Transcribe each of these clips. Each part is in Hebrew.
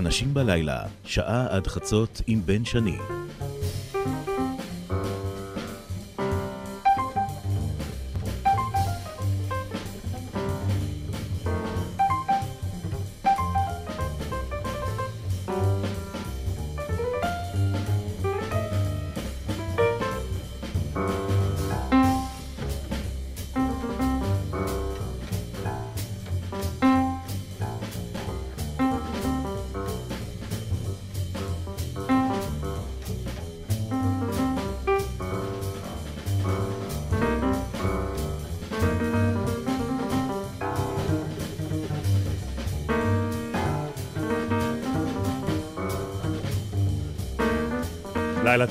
אנשים בלילה, שעה עד חצות עם בן שני.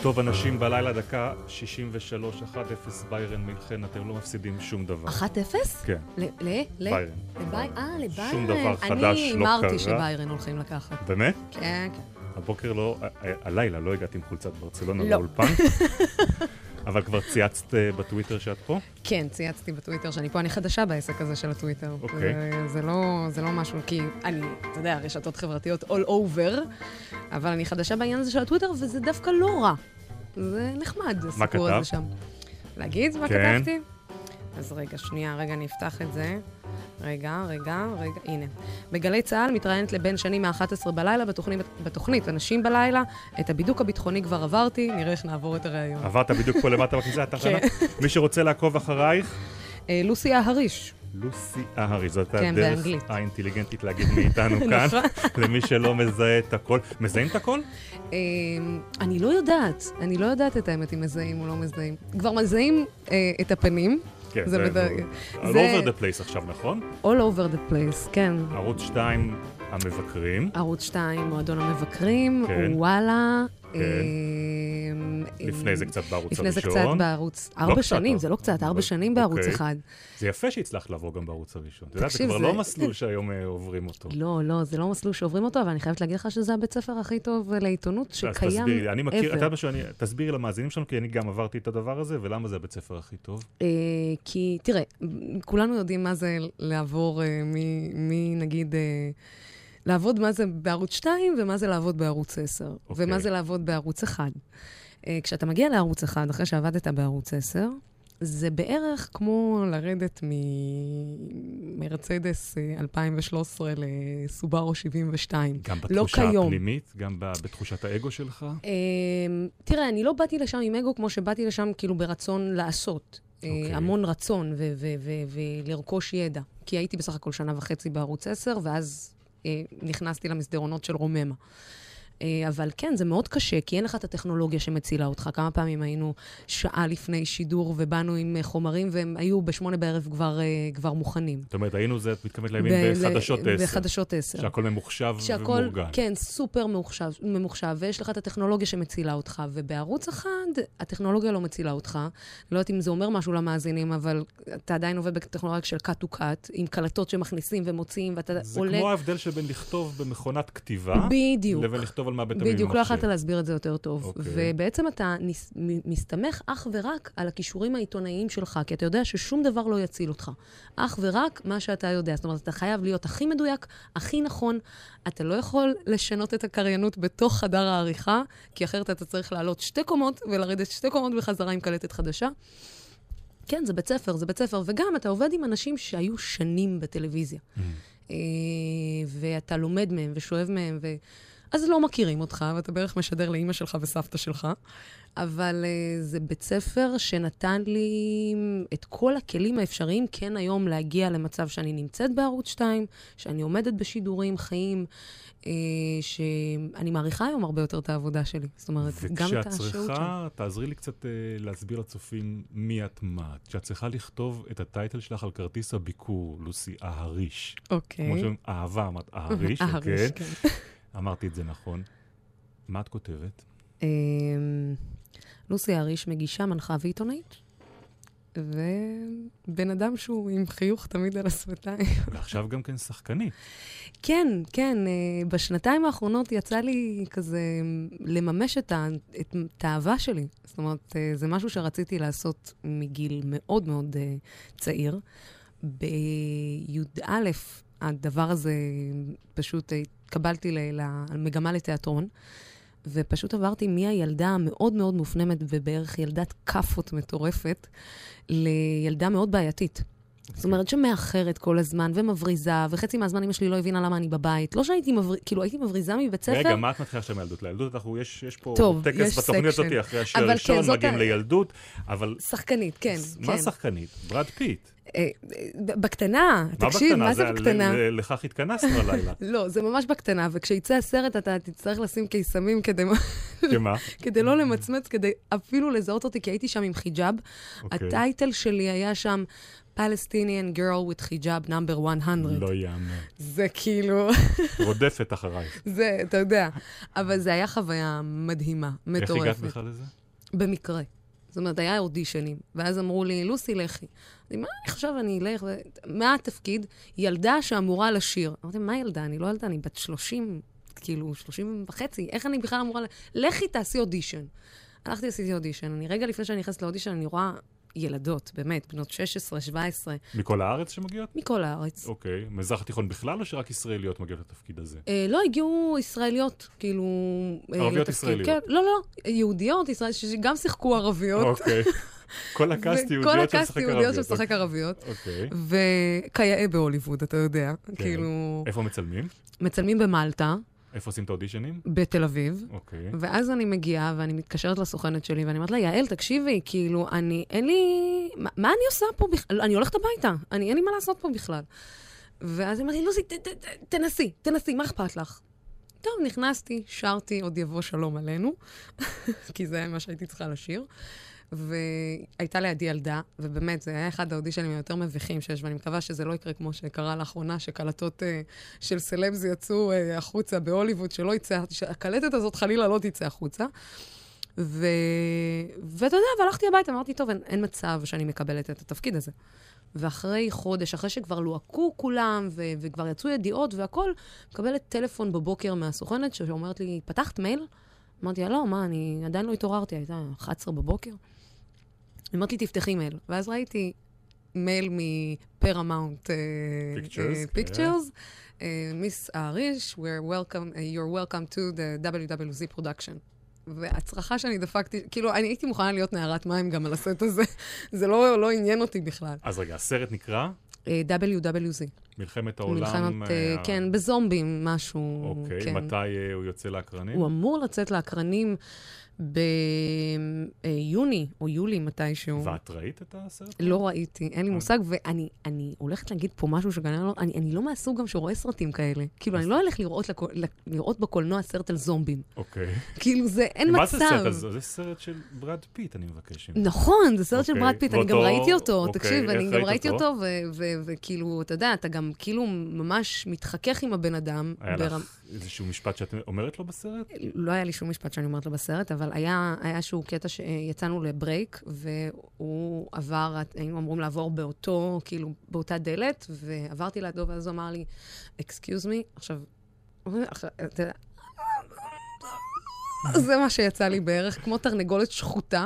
טוב, אנשים בלילה, דקה 63, 1-0 ביירן מינכן, אתם לא מפסידים שום דבר. 1-0? כן. ל... ל... ל... ביירן. לבי- אה, לביירן. שום דבר חדש אני לא הימרתי קרה. שביירן הולכים לקחת. באמת? כן, כן. הבוקר לא, הלילה לא הגעתי עם חולצת ברצלונה לא. לאולפן. אבל כבר צייצת אה, בטוויטר שאת פה? כן, צייצתי בטוויטר שאני פה, אני חדשה בעסק הזה של הטוויטר. אוקיי. זה, זה, לא, זה לא משהו, כי אני, אתה יודע, רשתות חברתיות all over, אבל אני חדשה בעניין הזה של הטוויטר, וזה דווקא לא רע. זה נחמד, הסיפור? הזה שם. להגיד מה כן. כתבתי? אז רגע, שנייה, רגע, אני אפתח את זה. רגע, רגע, רגע, הנה. בגלי צה"ל מתראיינת לבן שני מ-11 בלילה בתוכנית, בתוכנית אנשים בלילה. את הבידוק הביטחוני כבר עברתי, נראה איך נעבור את הראיון. עברת בדיוק פה למטה בכניסה לתחנה? כן. מי שרוצה לעקוב אחרייך, אה, לוסי ההריש. לוסי אהרי, זאת כן, הדרך באנגלית. האינטליגנטית להגיד מאיתנו כאן, נכון. למי שלא מזהה את הכל. מזהים את הכל? אה, אני לא יודעת, אני לא יודעת את האמת אם מזהים או לא מזהים. כבר מזהים אה, את הפנים, כן, זה זה בד- all זה- over the place עכשיו, נכון? all over the place, כן. ערוץ 2, המבקרים. ערוץ 2, מועדון המבקרים, כן. וואלה. כן. אה, לפני אה, זה קצת בערוץ לפני זה הראשון. קצת בערוץ, ארבע קצת, שנים, זה לא קצת, ארבע שנים בערוץ אוקיי. אחד. זה יפה שהצלחת לעבור גם בערוץ הראשון. אתה יודע, זה כבר זה- לא מסלול שהיום אה, עוברים אותו. לא, לא, זה לא מסלול שעוברים אותו, אבל אני חייבת להגיד לך שזה הבית ספר הכי טוב לעיתונות אז שקיים ever. תסבירי למאזינים שלנו, כי אני גם עברתי את הדבר הזה, ולמה זה הבית ספר הכי טוב? אה, כי, תראה, כולנו יודעים מה זה לעבור אה, מנגיד... אה, לעבוד מה זה בערוץ 2 ומה זה לעבוד בערוץ 10, אוקיי. ומה זה לעבוד בערוץ 1. אה, כשאתה מגיע לערוץ 1, אחרי שעבדת בערוץ 10, זה בערך כמו לרדת ממרצדס אה, 2013 לסובארו 72. גם לא בתחושה כיום. הפנימית, גם בתחושת האגו שלך? אה, תראה, אני לא באתי לשם עם אגו כמו שבאתי לשם כאילו ברצון לעשות. אה, אוקיי. המון רצון ולרכוש ידע. כי הייתי בסך הכל שנה וחצי בערוץ 10, ואז אה, נכנסתי למסדרונות של רוממה. אה, אבל כן, זה מאוד קשה, כי אין לך את הטכנולוגיה שמצילה אותך. כמה פעמים היינו שעה לפני שידור ובאנו עם אה, חומרים, והם היו בשמונה בערב כבר, אה, כבר מוכנים. זאת אומרת, היינו זה, את מתכוונת לימים בחדשות 10. בחדשות 10. שהכל ממוחשב שהכל, ומאורגן. כן, סופר ממוחשב, ממוחשב, ויש לך את הטכנולוגיה שמצילה אותך, ובערוץ אחד, הטכנולוגיה לא מצילה אותך. לא יודעת אם זה אומר משהו למאזינים, אבל אתה עדיין עובד בטכנולוגיה של cut to cut, עם קלטות שמכניסים ומוציאים, ואתה זה עולה... כמו ההבדל שבין לכתוב במכונת כתיבה, בדיוק. לבין לכתוב על מעבד תמיד בדיוק, לא. יכולת להסביר את זה יותר טוב. אוקיי. ובעצם אתה נס, מסתמך אך ורק על הכישורים העיתונאיים שלך, כי אתה יודע ששום דבר לא יציל אותך. אך ורק מה שאתה יודע. זאת אומרת, אתה חייב להיות הכי מדויק, הכי נכון. אתה לא יכול לשנות את הקריינות בתוך חדר העריכה, כי אחרת אתה צריך לעלות שתי קומות ולרדת שתי קומות בחזרה עם קלטת חדשה. כן, זה בית ספר, זה בית ספר. וגם, אתה עובד עם אנשים שהיו שנים בטלוויזיה. אה, ואתה לומד מהם ושואב מהם, ו... אז לא מכירים אותך, ואתה בערך משדר לאימא שלך וסבתא שלך. אבל uh, זה בית ספר שנתן לי את כל הכלים האפשריים כן היום להגיע למצב שאני נמצאת בערוץ 2, שאני עומדת בשידורים חיים, uh, שאני מעריכה היום הרבה יותר את העבודה שלי. זאת אומרת, גם את וכשאת השהות שם. צריכה, תעזרי לי קצת אה, להסביר לצופים מי את מה. כשאת צריכה לכתוב את הטייטל שלך על כרטיס הביקור, לוסי אהריש. כמו אוקיי. שאומרים, אהבה, אמרת אהריש, אוקיי? אמרתי את זה נכון. מה את כותבת? אמ, לוסי אריש מגישה, מנחה ועיתונאית. ובן אדם שהוא עם חיוך תמיד על השפתיים. ועכשיו גם כן שחקנית. כן, כן, אה, בשנתיים האחרונות יצא לי כזה לממש את, ה, את, את האהבה שלי. זאת אומרת, אה, זה משהו שרציתי לעשות מגיל מאוד מאוד אה, צעיר. בי"א הדבר הזה פשוט התקבלתי למגמה לתיאטרון, ופשוט עברתי מהילדה המאוד מאוד מופנמת ובערך ילדת כאפות מטורפת, לילדה מאוד בעייתית. זאת אומרת שמאחרת כל הזמן ומבריזה, וחצי מהזמן אמא שלי לא הבינה למה אני בבית. לא שהייתי מבריזה, כאילו הייתי מבריזה מבית ספר. רגע, מה את מתחילה עכשיו מילדות? לילדות אנחנו, יש, יש פה טוב, טקס יש בתוכנית. הזאת, אחרי השיר אבל הראשון, כן, מגיעים ה- לילדות, אבל... שחקנית, כן, מה כן. שחקנית? ברד פיט. אה, אה, בקטנה, תקשיב? מה זה בקטנה? לכך התכנסנו הלילה. לא, זה ממש בקטנה, וכשיצא הסרט אתה תצטרך לשים קיסמים כדי, כמה? כדי לא למצמץ, כדי אפילו לזהות אותי, כי הייתי שם עם חיג'אב. אוקיי. ה title שלי היה שם Palestinian girl with hijab number 100. לא יאמן. זה כאילו, רודפת אחרייך. זה, אתה יודע. אבל זה היה חוויה מדהימה, איך מטורפת. הגעת בכלל לזה? במקרה. זאת אומרת, היה אודישנים, ואז אמרו לי, לוסי, לכי. אמרתי, מה, עכשיו אני אלך? מה התפקיד? ילדה שאמורה לשיר. אמרתי, מה ילדה? אני לא ילדה, אני בת 30, כאילו, 30 וחצי, איך אני בכלל אמורה ל... לכי, תעשי אודישן. הלכתי, עשיתי אודישן. אני רגע לפני שאני נכנסת לאודישן, אני רואה ילדות, באמת, בנות 16, 17, מכל הארץ שמגיעות? מכל הארץ. אוקיי. מזרח התיכון בכלל, או שרק ישראליות מגיעות לתפקיד הזה? אה, לא, הגיעו ישראליות, כאילו... אה, ערביות לתפקיד. ישראליות. כן, לא, לא, יהודיות, ישראליות, שגם שיחקו ערביות. אוקיי. כל הקאסט יהודיות הקאסט שמשחק יהודיות ערביות. שמשחק ערביות. אוקיי. וכיאה בהוליווד, אתה יודע. כן. כאילו, איפה מצלמים? מצלמים במלטה, איפה עושים את האודישנים? בתל אביב, אוקיי. ואז אני מגיעה ואני מתקשרת לסוכנת שלי, ואני אומרת לה, יעל, תקשיבי, כאילו, אני, אין לי... מה, מה אני עושה פה בכלל? אני הולכת הביתה, אני, אין לי מה לעשות פה בכלל. ואז היא אמרת לי, לוסי, ת, ת, ת, תנסי, תנסי, מה אכפת לך? טוב, נכנסתי, שרתי, עוד יבוא שלום עלינו, כי זה מה שהייתי צריכה לשיר. והייתה לידי ילדה, ובאמת, זה היה אחד האודישנים היותר מביכים שיש, ואני מקווה שזה לא יקרה כמו שקרה לאחרונה, שקלטות אה, של סלבס יצאו אה, החוצה בהוליווד, שלא יצא, שהקלטת הזאת חלילה לא תצא החוצה. ו... ואתה יודע, והלכתי הביתה, אמרתי, טוב, אין, אין מצב שאני מקבלת את התפקיד הזה. ואחרי חודש, אחרי שכבר לוהקו כולם, ו- וכבר יצאו ידיעות והכול, מקבלת טלפון בבוקר מהסוכנת שאומרת לי, פתחת מייל? אמרתי לא, מה, אני עדיין לא התעוררתי, הייתה 11 בבוקר. היא אומרת לי, תפתחי מייל. ואז ראיתי מייל מ Paramount Pictures, כן. Pictures. Miss Ahrish, we're welcome, uh, you're welcome to the WWZ production. והצרחה שאני דפקתי, כאילו, אני הייתי מוכנה להיות נערת מים גם על הסט הזה. זה לא, לא עניין אותי בכלל. אז רגע, הסרט נקרא אה, WWZ. מלחמת העולם... מלחמת, אה, אה, כן, בזומבים, משהו. אוקיי, כן. מתי אה, הוא יוצא לאקרנים? הוא אמור לצאת לאקרנים ביוני או יולי מתישהו. ואת ראית את הסרט? לא ראיתי, אין לי אה. מושג, ואני אני הולכת להגיד פה משהו שכנראה לא... אני, אני לא מהסוג גם שרואה סרטים כאלה. כאילו, אני לא אלך לראות, לקו, לראות בקולנוע סרט על זומבים. אוקיי. כאילו, זה, אין מה מצב. זה סרט? הזה? זה סרט של ברד פיט, אני מבקש. נכון, זה סרט של אוקיי, ברד פיט, אני גם ראיתי אותו, אוקיי, תקשיב, אני גם ראית ראיתי אותו? וכאילו, אתה יודע, אתה גם כאילו ממש מתחכך עם הבן אדם. היה לך איזשהו משפט שאת אומרת לו בסרט? לא היה לי שום משפט שאני אומרת לו בסרט, אבל היה היה איזשהו קטע שיצאנו ל break, והוא עבר, היינו אמורים לעבור באותו, כאילו, באותה דלת, ועברתי לידו, ואז הוא אמר לי, excuse me, עכשיו, אתה יודע, זה מה שיצא לי בערך, כמו תרנגולת שחוטה.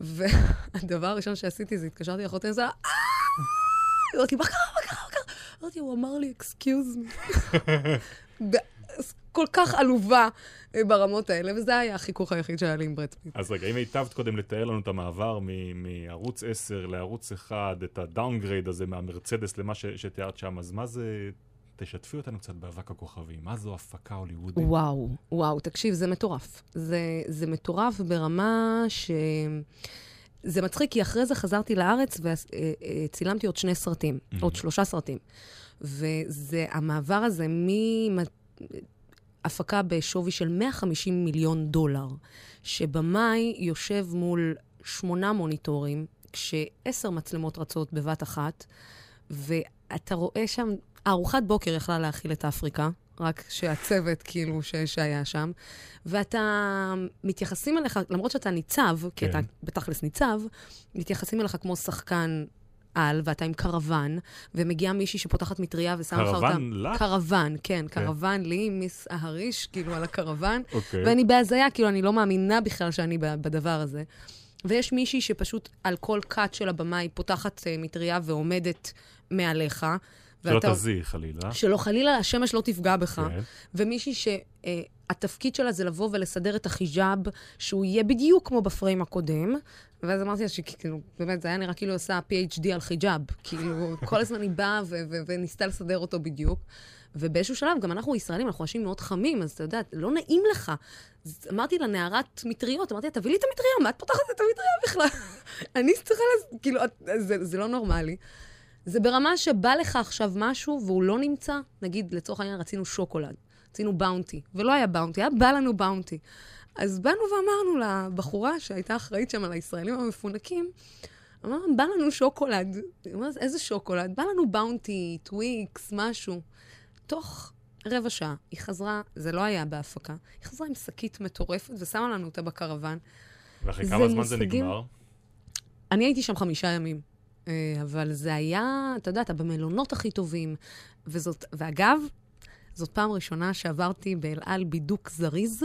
והדבר הראשון שעשיתי זה התקשרתי לאחותי, וזה היה, "אה!" אמרתי, מה קרה, מה קרה, מה קרה? אמרתי, הוא אמר לי, excuse me. כל כך עלובה אה, ברמות האלה, וזה היה החיכוך היחיד שהיה לי עם ברד פיט. אז רגע, אם היטבת קודם לתאר לנו את המעבר מ- מערוץ 10 לערוץ 1, את ה downgrade הזה מהמרצדס למה ש- שתיארת שם, אז מה זה... תשתפי אותנו קצת באבק הכוכבים. מה זו הפקה הוליוודית? וואו, וואו, תקשיב, זה מטורף. זה, זה מטורף ברמה ש... זה מצחיק, כי אחרי זה חזרתי לארץ וצילמתי עוד שני סרטים, Mhm. עוד שלושה סרטים. וזה, המעבר הזה מהפקה בשווי של 150 מיליון דולר, שבמאי יושב מול שמונה מוניטורים, כשעשר מצלמות רצות בבת אחת, ואתה רואה שם, ארוחת בוקר יכלה להאכיל את אפריקה, רק שהצוות כאילו ש- שהיה שם, ואתה, מתייחסים אליך, למרות שאתה ניצב, כי כן. אתה בתכלס ניצב, מתייחסים אליך כמו שחקן על, ואתה עם קרוון, ומגיעה מישהי שפותחת מטריה ושמה לך אותה... קרוון לך? קרוון, כן, כן. קרוון לי, מיס ההריש, כאילו על הקרוון. אוקיי. ואני בהזיה, כאילו, אני לא מאמינה בכלל שאני בדבר הזה. ויש מישהי שפשוט על כל קאט של הבמאי פותחת uh, מטריה ועומדת מעליך, שלא ואתה- תזיעי חלילה. שלא חלילה השמש לא תפגע בך. כן. ומישהי שהתפקיד שלה זה לבוא ולסדר את החיג'אב, שהוא יהיה בדיוק כמו בפריים הקודם. ואז אמרתי לה שכאילו, באמת, זה היה נראה כאילו עושה PhD על חיג'אב. כאילו, כל הזמן היא באה ו- ו- וניסתה לסדר אותו בדיוק. ובאיזשהו שלב, גם אנחנו ישראלים, אנחנו אנשים מאוד חמים, אז אתה יודע, לא נעים לך. אז אמרתי לנערת מטריות, אמרתי לה, תביא לי את המטריה, מה את פותחת את המטריה בכלל? אני צריכה, לס... כאילו, זה, זה לא נורמלי. זה ברמה שבא לך עכשיו משהו והוא לא נמצא, נגיד, לצורך העניין רצינו שוקולד, רצינו באונטי, ולא היה באונטי, היה בא לנו באונטי. אז באנו ואמרנו לבחורה שהייתה אחראית שם על הישראלים המפונקים, אמרנו, בא לנו שוקולד. היא אומרת, איזה שוקולד? בא לנו באונטי, טוויקס, משהו. תוך רבע שעה היא חזרה, זה לא היה בהפקה, היא חזרה עם שקית מטורפת ושמה לנו אותה בקרוון. ואחרי זה כמה זמן זה מושגים- נגמר? אני הייתי שם חמישה ימים, אבל זה היה, אתה יודע, אתה במלונות הכי טובים. וזאת, ואגב, זאת פעם ראשונה שעברתי באל על בידוק זריז,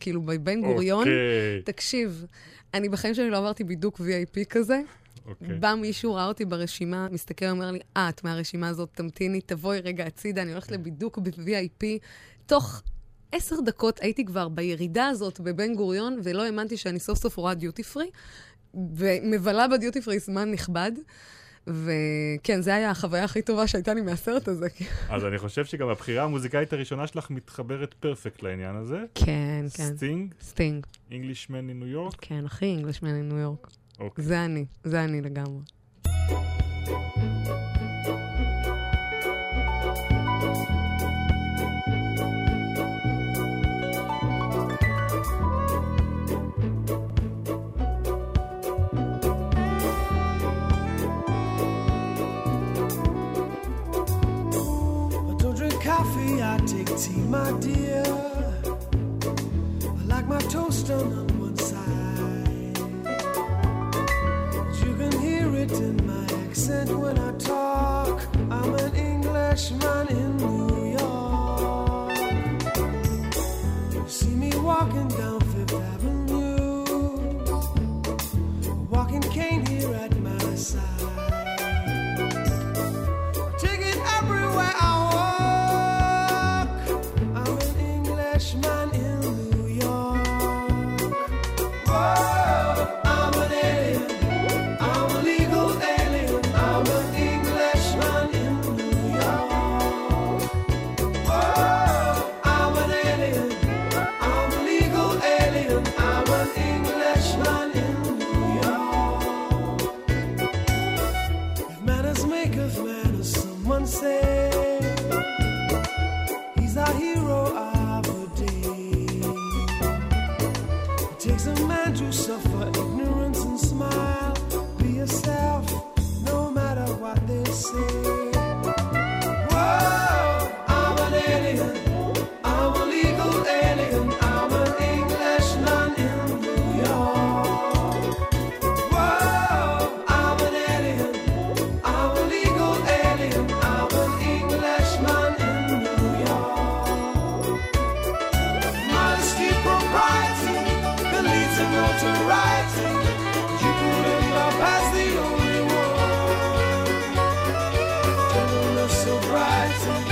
כאילו בבן גוריון. אוקיי, תקשיב, אני בחיים שלי לא עברתי בידוק VIP כזה. אוקיי. בא מישהו, ראה אותי ברשימה, מסתכל, אומר לי, אה, את מהרשימה הזאת, תמתיני, תבואי רגע הצידה, אני הולכת לבידוק ב-VIP. תוך עשר דקות הייתי כבר בירידה הזאת בבן גוריון, ולא האמנתי שאני סוף סוף רואה דיוטי פרי, ומבלה בדיוטי פרי זמן נכבד. וכן, זו הייתה החוויה הכי טובה שהייתה לי מהסרט הזה. אז אני חושב שגם הבחירה המוזיקאית הראשונה שלך מתחברת perfect לעניין הזה. כן, כן. סטינג, סטינג. Englishman in New York. כן, הכי Englishman מניו יורק. אוקיי. זה אני, זה אני לגמרי. Coffee, I take tea, my dear. I like my toast on one side. You can hear it in my accent when I talk. I'm an Englishman in New 嗯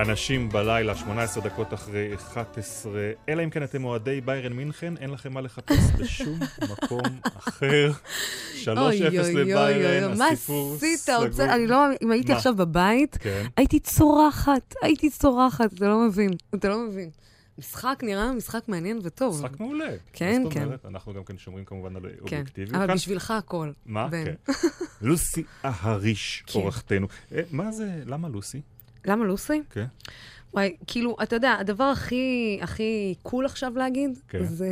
אנשים בלילה, 18 דקות אחרי 11, אלא אם כן אתם אוהדי ביירן מינכן, אין לכם מה לחפש בשום מקום אחר. 3-0 אוי, אוי, אוי, לביירן, מה הסיפור עשית? סגור. רוצה- אני לא, אם הייתי מה? עכשיו בבית, כן. הייתי צורחת, הייתי צורחת, אתה לא מבין, אתה לא מבין. משחק נראה משחק מעניין וטוב. משחק מעולה. כן, מה כן. אומרת? אנחנו גם כן שומרים כמובן על כן, אובייקטיביות. אבל כאן. בשבילך הכל. מה? כן. לוסי אהריש, כן. עורכתנו. אה, מה זה, למה לוסי? למה לוסי? כן. וואי, כאילו, אתה יודע, הדבר הכי, הכי קול עכשיו להגיד, כן. זה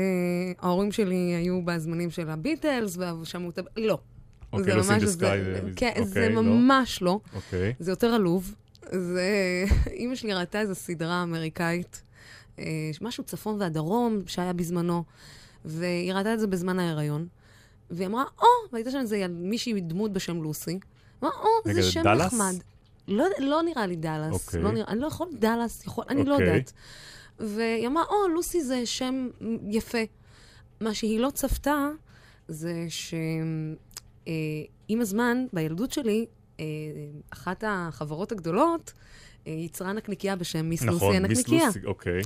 ההורים שלי היו בזמנים של הביטלס, ושמעו את ה... לא. אוקיי, זה לוסי ממש- דה סקאי. זה- אה, כן, זה אוקיי, לא. ממש לא. אוקיי. זה יותר עלוב. זה... אימא שלי ראתה איזו סדרה אמריקאית, אה, משהו צפון והדרום שהיה בזמנו, והיא ראתה את זה בזמן ההיריון, והיא אמרה, או, והייתה שם איזה מישהי דמות בשם לוסי. אמרה, או, זה זה שם? נחמד. לא, לא נראה לי דאלאס. אוקיי. לא נראה, אני לא יכול, דאלאס, יכול, אני לא אוקיי. יודעת. והיא אמרה, או, לוסי זה שם יפה. מה שהיא לא צפתה, זה שעם הזמן, בילדות שלי, אה, אחת החברות הגדולות אה, יצרה נקניקייה בשם מיס לוסי נכון, מיס הנקניקייה. לוסי, אוקיי.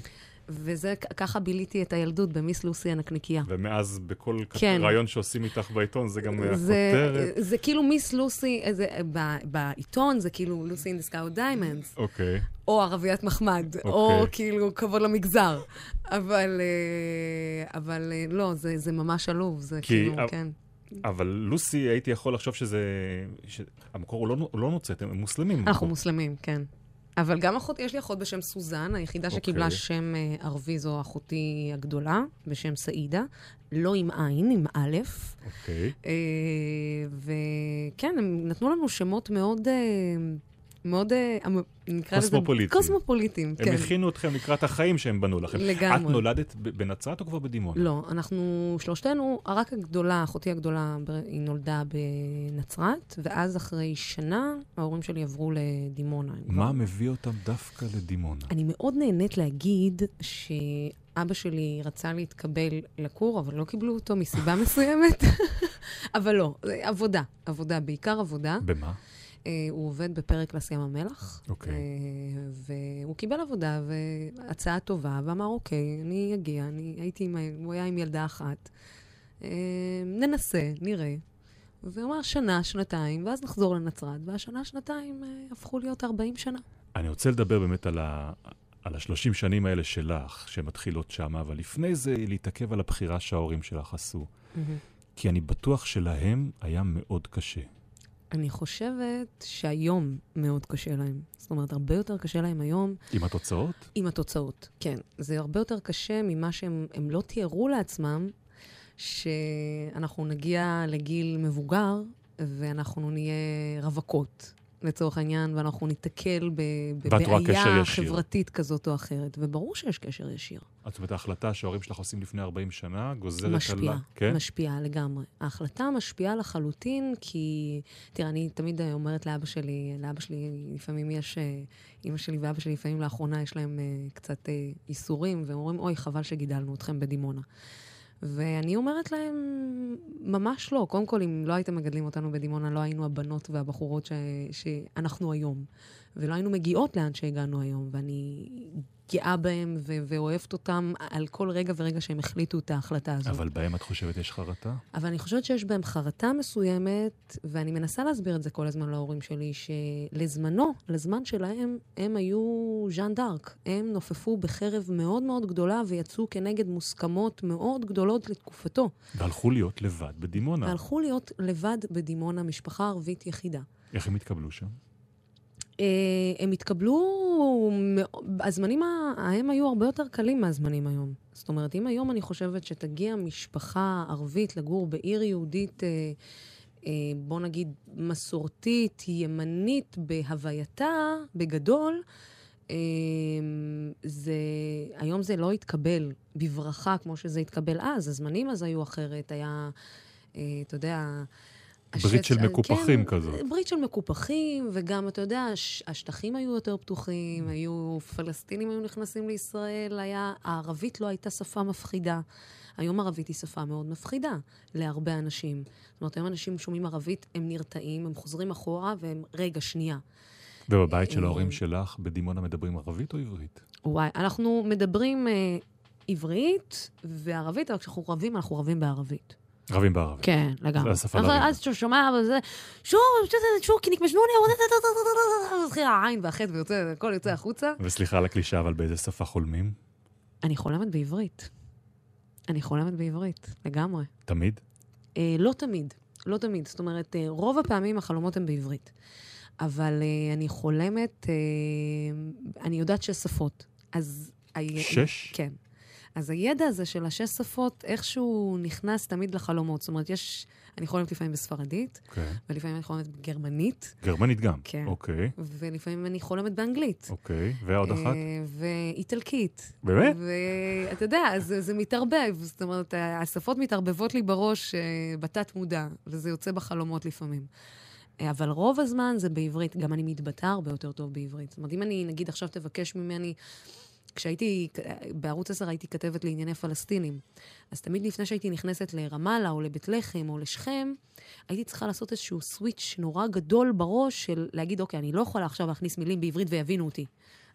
וזה, ככה ביליתי את הילדות במיס לוסי הנקניקייה. ומאז בכל כן. רעיון שעושים איתך בעיתון, זה גם אה, זה, הכותרת. זה כאילו מיס לוסי, זה, ב, בעיתון זה כאילו לוסי אין דיסקאו דיימנדס, אוקיי. או ערביית מחמד, אוקיי. או כאילו כבוד למגזר. אבל, אה, אבל אה, לא, זה, זה ממש עלוב, זה כי כאילו, כן. אבל לוסי, הייתי יכול לחשוב שזה... המקור הוא לא- הוא לא נוצאת, הם מוסלמים. אנחנו המקור. מוסלמים, כן. אבל גם אחות, יש לי אחות בשם סוזן, היחידה שקיבלה אוקיי. שם אה, ערבי זו אחותי הגדולה, בשם סעידה. לא עם עין, עם א', אוקיי. אה, וכן, הם נתנו לנו שמות מאוד, אה, מאוד, אה, נקרא לזה... קוסמופוליטיים. קוסמופוליטים, הם כן. הכינו אתכם לקראת החיים שהם בנו לכם. לגמרי. את נולדת בנצרת או כבר בדימונה? לא, אנחנו שלושתנו, רק הגדולה, אחותי הגדולה, היא נולדה בנצרת, ואז אחרי שנה ההורים שלי עברו לדימונה. הם מה כבר- מביא אותם דווקא לדימונה? אני מאוד נהנית להגיד שאבא שלי רצה להתקבל לקור, אבל לא קיבלו אותו מסיבה מסוימת. אבל לא, עבודה, עבודה, בעיקר עבודה. במה? אה, הוא עובד בפרקלס ים המלח, אוקיי. אה, והוא קיבל עבודה והצעה טובה, ואמר, אוקיי, אני אגיע, אני הייתי עם, הוא היה עם ילדה אחת, אה, ננסה, נראה. והוא אמר, שנה, שנתיים, ואז נחזור לנצרת, והשנה, שנתיים אה, הפכו להיות 40 שנה. אני רוצה לדבר באמת על ה... על השלושים שנים האלה שלך, שמתחילות שם, אבל לפני זה להתעכב על הבחירה שההורים שלך עשו. כי אני בטוח שלהם היה מאוד קשה. אני חושבת שהיום מאוד קשה להם. זאת אומרת, הרבה יותר קשה להם היום עם התוצאות? עם התוצאות. כן, זה הרבה יותר קשה ממה שהם הם לא תיארו לעצמם, שאנחנו נגיע לגיל מבוגר ואנחנו נהיה רווקות, לצורך העניין, ואנחנו ניתקל בבעיה. חברתית כזאת או אחרת. וברור שיש קשר ישיר. זאת אומרת, ההחלטה שההורים שלך עושים לפני 40 שנה גוזרת משפיעה, על... כן? משפיעה לגמרי. ההחלטה משפיעה לחלוטין, כי, תראה, אני תמיד אה, אומרת לאבא שלי, לאבא שלי לפעמים יש, אה, אימא שלי ואבא שלי לפעמים לאחרונה יש להם אה, קצת אה, איסורים, והם אומרים, אוי, חבל שגידלנו אתכם בדימונה. ואני אומרת להם, ממש לא. קודם כל, אם לא הייתם מגדלים אותנו בדימונה, לא היינו הבנות והבחורות ש... שאנחנו היום. ולא היינו מגיעות לאן שהגענו היום. ואני גאה בהם ו... ואוהבת אותם על כל רגע ורגע שהם החליטו את ההחלטה הזו. אבל בהם את חושבת יש חרטה? אבל אני חושבת שיש בהם חרטה מסוימת, ואני מנסה להסביר את זה כל הזמן להורים שלי, שלזמנו, לזמן שלהם, הם היו ז'אן דארק. הם נופפו בחרב מאוד מאוד גדולה ויצאו כנגד מוסכמות מאוד גדולות לתקופתו. והלכו להיות לבד בדימונה. והלכו להיות לבד בדימונה, משפחה ערבית יחידה. איך הם התקבלו שם? אה, הם התקבלו, הזמנים ההם היו הרבה יותר קלים מהזמנים היום. זאת אומרת, אם היום אני חושבת שתגיע משפחה ערבית לגור בעיר יהודית, אה, אה, בוא נגיד מסורתית, ימנית בהווייתה, בגדול, זה, היום זה לא התקבל בברכה כמו שזה התקבל אז. הזמנים אז היו אחרת, היה, אתה יודע... ברית של מקופחים כן, כזאת. ברית של מקופחים, וגם, אתה יודע, הש- השטחים היו יותר פתוחים, היו, פלסטינים היו נכנסים לישראל, היה, הערבית לא הייתה שפה מפחידה. היום ערבית היא שפה מאוד מפחידה להרבה אנשים. זאת אומרת, היום אנשים שומעים ערבית, הם נרתעים, הם חוזרים אחורה, והם, רגע, שנייה. ובבית של אה, ההורים שלך בדימונה מדברים ערבית או עברית? וואי, אנחנו מדברים אה, עברית וערבית, אבל כשאנחנו רבים, אנחנו רבים בערבית. רבים בערבית. כן, לגמרי. זה השפה לריב. אז כשהוא שומע, אבל זה, שוב, שוב, כי נקמשנוני, מתחיל העין והחטא ויוצא, הכל יוצא החוצה. וסליחה על הקלישה, אבל באיזה שפה חולמים? אני חולמת בעברית. אני חולמת בעברית, לגמרי. תמיד? אה, לא תמיד, לא תמיד. זאת אומרת, אה, רוב הפעמים החלומות הם בעברית. אבל אה, אני חולמת, אני יודעת שש שפות. אז... שש? כן. אז הידע הזה של השש שפות, איכשהו נכנס תמיד לחלומות. זאת אומרת, יש... אני חולמת לפעמים בספרדית, כן. ולפעמים אני חולמת בגרמנית, גרמנית גם? כן. אוקיי, ולפעמים אני חולמת באנגלית. אוקיי. ועוד אחת? אה, ואיטלקית. באמת? ואתה יודע, זה, זה מתערבב, זאת אומרת, השפות מתערבבות לי בראש אה, בתת מודע, וזה יוצא בחלומות לפעמים. אה, אבל רוב הזמן זה בעברית, גם אני מתבטא הרבה יותר טוב בעברית. זאת אומרת, אם אני, נגיד, עכשיו תבקש ממני, כשהייתי, בערוץ 10 הייתי כתבת לענייני פלסטינים, אז תמיד לפני שהייתי נכנסת לרמאללה או לבית לחם או לשכם, הייתי צריכה לעשות איזשהו סוויץ' נורא גדול בראש של להגיד, אוקיי, אני לא יכולה עכשיו להכניס מילים בעברית ויבינו אותי.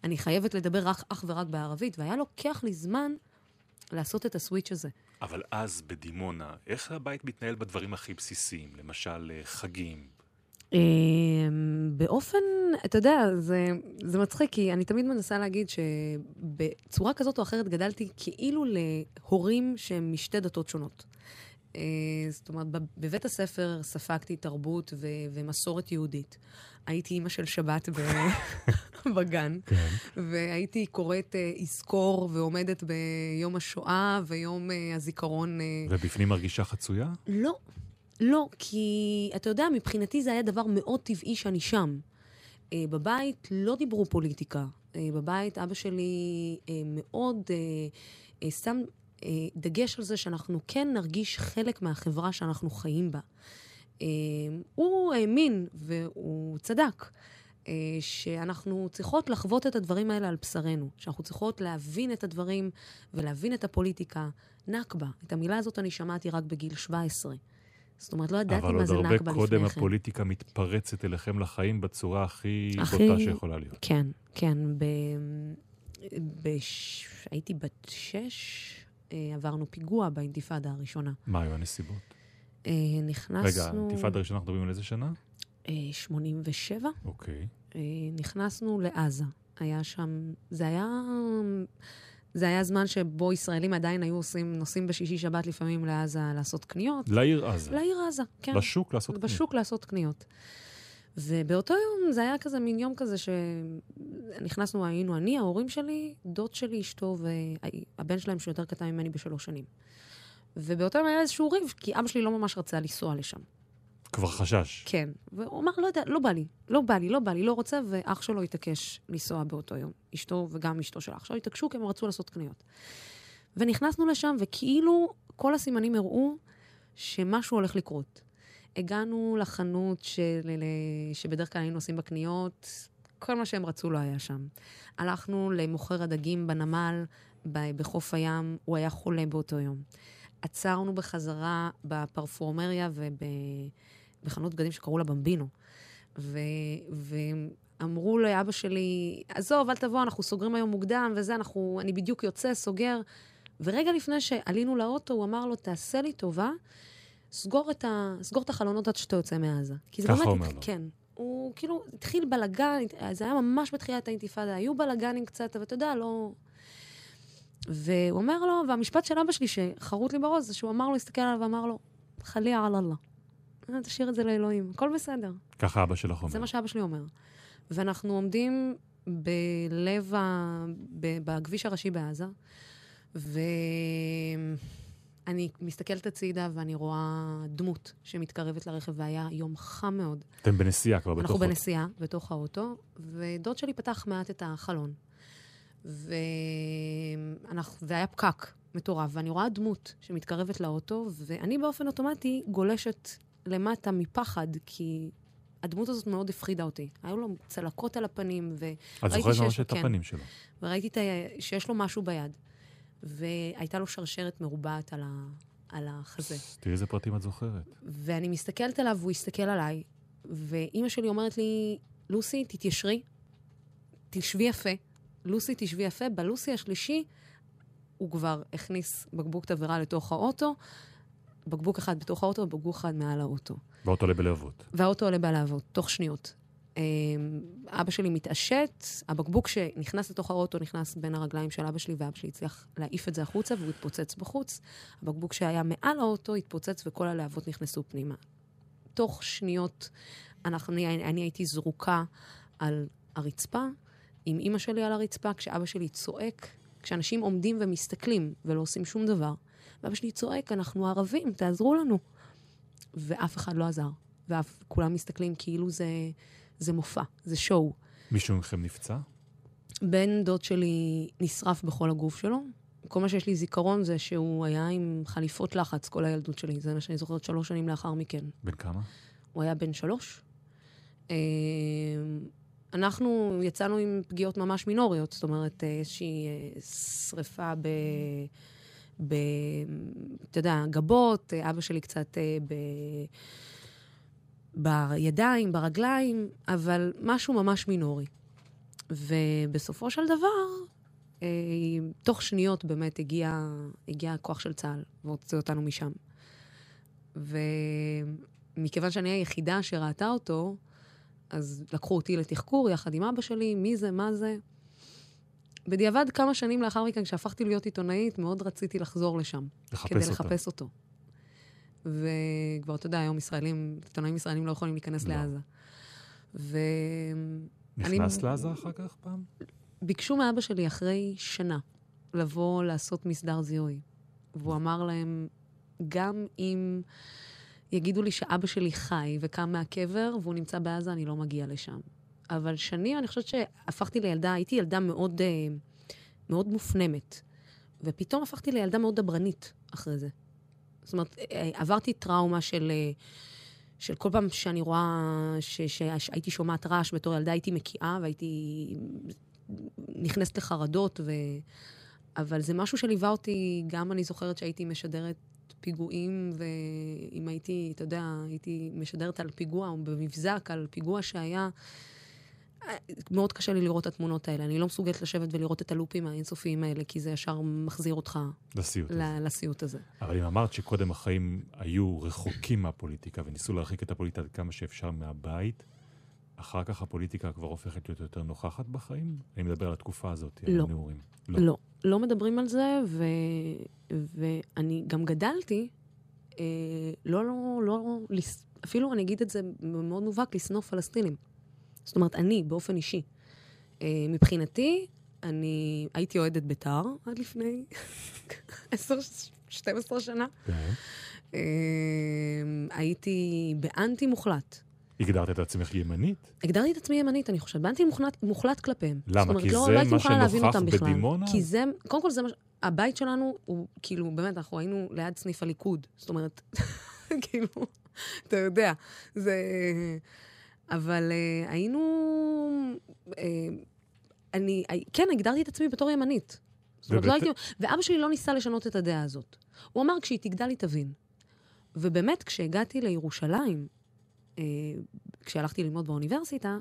אני חייבת לדבר רק, אך ורק בערבית, והיה לוקח לי זמן לעשות את הסוויץ' הזה. אבל אז בדימונה, איך הבית מתנהל בדברים הכי בסיסיים? למשל, אה, חגים. אה, באופן, אתה יודע, זה, זה מצחיק, כי אני תמיד מנסה להגיד שבצורה כזאת או אחרת גדלתי כאילו להורים שהם משתי דתות שונות. אה, זאת אומרת, בב- בבית הספר ספגתי תרבות ו- ומסורת יהודית. הייתי אימא של שבת ב- בגן, כן. והייתי קוראת אה, יזכור ועומדת ביום השואה ויום אה, הזיכרון. ובפנים מרגישה חצויה? לא, לא, כי אתה יודע, מבחינתי זה היה דבר מאוד טבעי שאני שם. אה, בבית לא דיברו פוליטיקה. אה, בבית אבא שלי אה, מאוד אה, אה, שם אה, דגש על זה שאנחנו כן נרגיש חלק מהחברה שאנחנו חיים בה. אה, הוא האמין, והוא צדק, אה, שאנחנו צריכות לחוות את הדברים האלה על בשרנו, שאנחנו צריכות להבין את הדברים ולהבין את הפוליטיקה. נכבה, את המילה הזאת אני שמעתי רק בגיל 17. זאת אומרת, לא ידעתי אבל מה עוד זה הרבה נכבה לפני קודם כן. הפוליטיקה מתפרצת אליכם לחיים בצורה הכי הכי- בוטה שיכולה להיות. כן, כן. ב... בש... הייתי בת שש, אה, עברנו פיגוע באינתיפאדה הראשונה. מה היו הנסיבות? אה, נכנסנו... רגע, האינתיפאדה הראשונה אנחנו מדברים על איזה שנה? אה, 87. אוקיי. אה, נכנסנו לעזה. היה שם... זה היה... זה היה זמן שבו ישראלים עדיין היו עושים, נוסעים בשישי שבת לפעמים לעזה לעשות קניות. לעיר עזה. לעיר עזה, כן. לשוק לעשות קניות. בשוק לעשות קניות. ובאותו יום זה היה כזה מין יום כזה שנכנסנו, היינו אני, ההורים שלי, דוד שלי, אשתו והבן שלהם שהוא יותר קטן ממני בשלוש שנים. ובאותו יום היה איזשהו ריב, כי אבא שלי לא ממש רצה לנסוע לשם. כבר חשש. כן. והוא אמר, לא יודע, לא בא לי, לא בא לי, לא בא לי, לא רוצה, ואח שלו התעקש לנסוע באותו יום. אשתו וגם אשתו של אח שלו התעקשו כי הם רצו לעשות קניות. ונכנסנו לשם, וכאילו כל הסימנים הראו שמשהו הולך לקרות. הגענו לחנות של, ל- שבדרך כלל היינו עושים בקניות, כל מה שהם רצו לא היה שם. הלכנו למוכר הדגים בנמל, בחוף הים, הוא היה חולה באותו יום. עצרנו בחזרה בפרפורמריה ובחנות בגדים שקראו לה במבינו. ו- ואמרו לאבא שלי, עזוב, אל תבוא, אנחנו סוגרים היום מוקדם וזה, אנחנו, אני בדיוק יוצא, סוגר. ורגע לפני שעלינו לאוטו, הוא אמר לו, תעשה לי טובה, סגור את, ה... סגור את החלונות עד שאתה יוצא מעזה. כי זה ככה באמת... אומר. כן. הוא כאילו התחיל בלאגן, זה היה ממש בתחילת האינתיפאדה, היו בלאגנים קצת, אבל אתה יודע, לא... והוא אומר לו, והמשפט של אבא שלי שחרוט לי בראש, זה שהוא אמר לו, הסתכל עליו ואמר לו, חליה על אללה. אה, תשאיר את זה לאלוהים, הכל בסדר. ככה אבא שלך אומר. זה מה שאבא שלי אומר. ואנחנו עומדים בלב ה... ב- בכביש הראשי בעזה, ואני מסתכלת הצידה ואני רואה דמות שמתקרבת לרכב, והיה יום חם מאוד. אתם בנסיעה כבר בתוך... אנחנו אוטו. בנסיעה, בתוך האוטו, ודוד שלי פתח מעט את החלון. ואנחנו, והיה פקק מטורף, ואני רואה דמות שמתקרבת לאוטו, ואני באופן אוטומטי גולשת למטה מפחד, כי הדמות הזאת מאוד הפחידה אותי. היו לו צלקות על הפנים, ו... את ראיתי זוכרת שיש- ממש את כן. הפנים שלו. וראיתי את. שיש לו משהו ביד. והייתה לו שרשרת מרובעת על, ה... על החזה. תראי איזה פרטים את זוכרת. ואני מסתכלת עליו והוא הסתכל עליי, ואימא שלי אומרת לי, לוסי, תתיישרי, תשבי יפה. לוסי, תשבי יפה. בלוסי השלישי, הוא כבר הכניס בקבוק תבערה לתוך האוטו, בקבוק אחד בתוך האוטו ובקבוק אחד מעל האוטו. באוטו עולה בלהבות. והאוטו עולה בלהבות, תוך שניות. אמ, אבא שלי מתעשת, הבקבוק שנכנס לתוך האוטו נכנס בין הרגליים של אבא שלי, ואבא שלי הצליח להעיף את זה החוצה והוא התפוצץ בחוץ. הבקבוק שהיה מעל האוטו התפוצץ וכל הלהבות נכנסו פנימה. תוך שניות אנחנו, אני, אני הייתי זרוקה על הרצפה, עם אימא שלי על הרצפה, כשאבא שלי צועק, כשאנשים עומדים ומסתכלים ולא עושים שום דבר. ואבא שלי צועק, אנחנו ערבים, תעזרו לנו. ואף אחד לא עזר. וכולם מסתכלים כאילו זה, זה מופע, זה שואו. מישהו מכם נפצע? בן דוד שלי נשרף בכל הגוף שלו. כל מה שיש לי זיכרון זה שהוא היה עם חליפות לחץ כל הילדות שלי. זה מה שאני זוכרת שלוש שנים לאחר מכן. בן כמה? הוא היה בן שלוש. אה, אנחנו יצאנו עם פגיעות ממש מינוריות, זאת אומרת, אה, איזושהי אה, שריפה ב... ב... אתה יודע, גבות, אבא שלי קצת אה, ב... בידיים, ברגליים, אבל משהו ממש מינורי. ובסופו של דבר, אה, תוך שניות באמת הגיע, הגיע הכוח של צה"ל והוציא אותנו משם. ומכיוון שאני היחידה שראתה אותו, אז לקחו אותי לתחקור יחד עם אבא שלי, מי זה, מה זה. בדיעבד, כמה שנים לאחר מכן, כשהפכתי להיות עיתונאית, מאוד רציתי לחזור לשם. לחפש כדי אותו. לחפש אותו. וכבר, אתה יודע, היום ישראלים, עיתונאים ישראלים לא יכולים להיכנס לא. לעזה. ו... נכנסת אני- לעזה אחר כך פעם? ביקשו מאבא שלי אחרי שנה לבוא לעשות מסדר זיהוי. והוא אמר להם, גם אם יגידו לי שאבא שלי חי וקם מהקבר והוא נמצא בעזה, אני לא מגיע לשם. אבל שנים, אני חושבת שהפכתי לילדה, הייתי ילדה מאוד, אה, מאוד מופנמת. ופתאום הפכתי לילדה מאוד דברנית אחרי זה. זאת אומרת, אה, עברתי טראומה של... אה, של כל פעם שאני רואה, ש- שהייתי שומעת רעש בתור ילדה, הייתי מקיאה והייתי נכנסת לחרדות, ו... אבל זה משהו שליווה אותי, גם אני זוכרת שהייתי משדרת פיגועים, ואם הייתי, אתה יודע, הייתי משדרת על פיגוע, או במבזק, על פיגוע שהיה, מאוד קשה לי לראות את התמונות האלה. אני לא מסוגלת לשבת ולראות את הלופים האינסופיים האלה, כי זה ישר מחזיר אותך לסיוט הזה. ל- לסיוט הזה. אבל אם אמרת שקודם החיים היו רחוקים מהפוליטיקה וניסו להרחיק את הפוליטיקה עד כמה שאפשר מהבית, אחר כך הפוליטיקה כבר הופכת להיות יותר נוכחת בחיים? אני מדבר על התקופה הזאת, על לא. הנעורים. לא. לא, לא מדברים על זה, ו... ואני גם גדלתי, אה, לא, לא, לא, לס... אפילו אני אגיד את זה מאוד מובהק, לשנוא פלסטינים. זאת אומרת, אני, באופן אישי. אה, מבחינתי, אני הייתי אוהדת בית"ר עד לפני 10-12 שנה. כן. אה, הייתי באנטי מוחלט. הגדרת את עצמך ימנית? הגדרתי את עצמי ימנית, אני חושבת, באנטי מוחלט, מוחלט כלפיהם. למה? אומרת, כי לא, זה לא מה שנוכח אותם בכלל. בדימונה? כי זה, קודם כל זה מה. הבית שלנו הוא, כאילו, באמת, אנחנו היינו ליד סניף הליכוד. זאת אומרת, כאילו, אתה יודע, זה... אבל uh, היינו... Uh, אני, כן, הגדרתי את עצמי בתור ימנית. זאת אומרת, לא הייתי... ואבא שלי לא ניסה לשנות את הדעה הזאת. הוא אמר, כשהיא תגדל היא תבין. ובאמת, כשהגעתי לירושלים, אה, כשהלכתי ללמוד באוניברסיטה,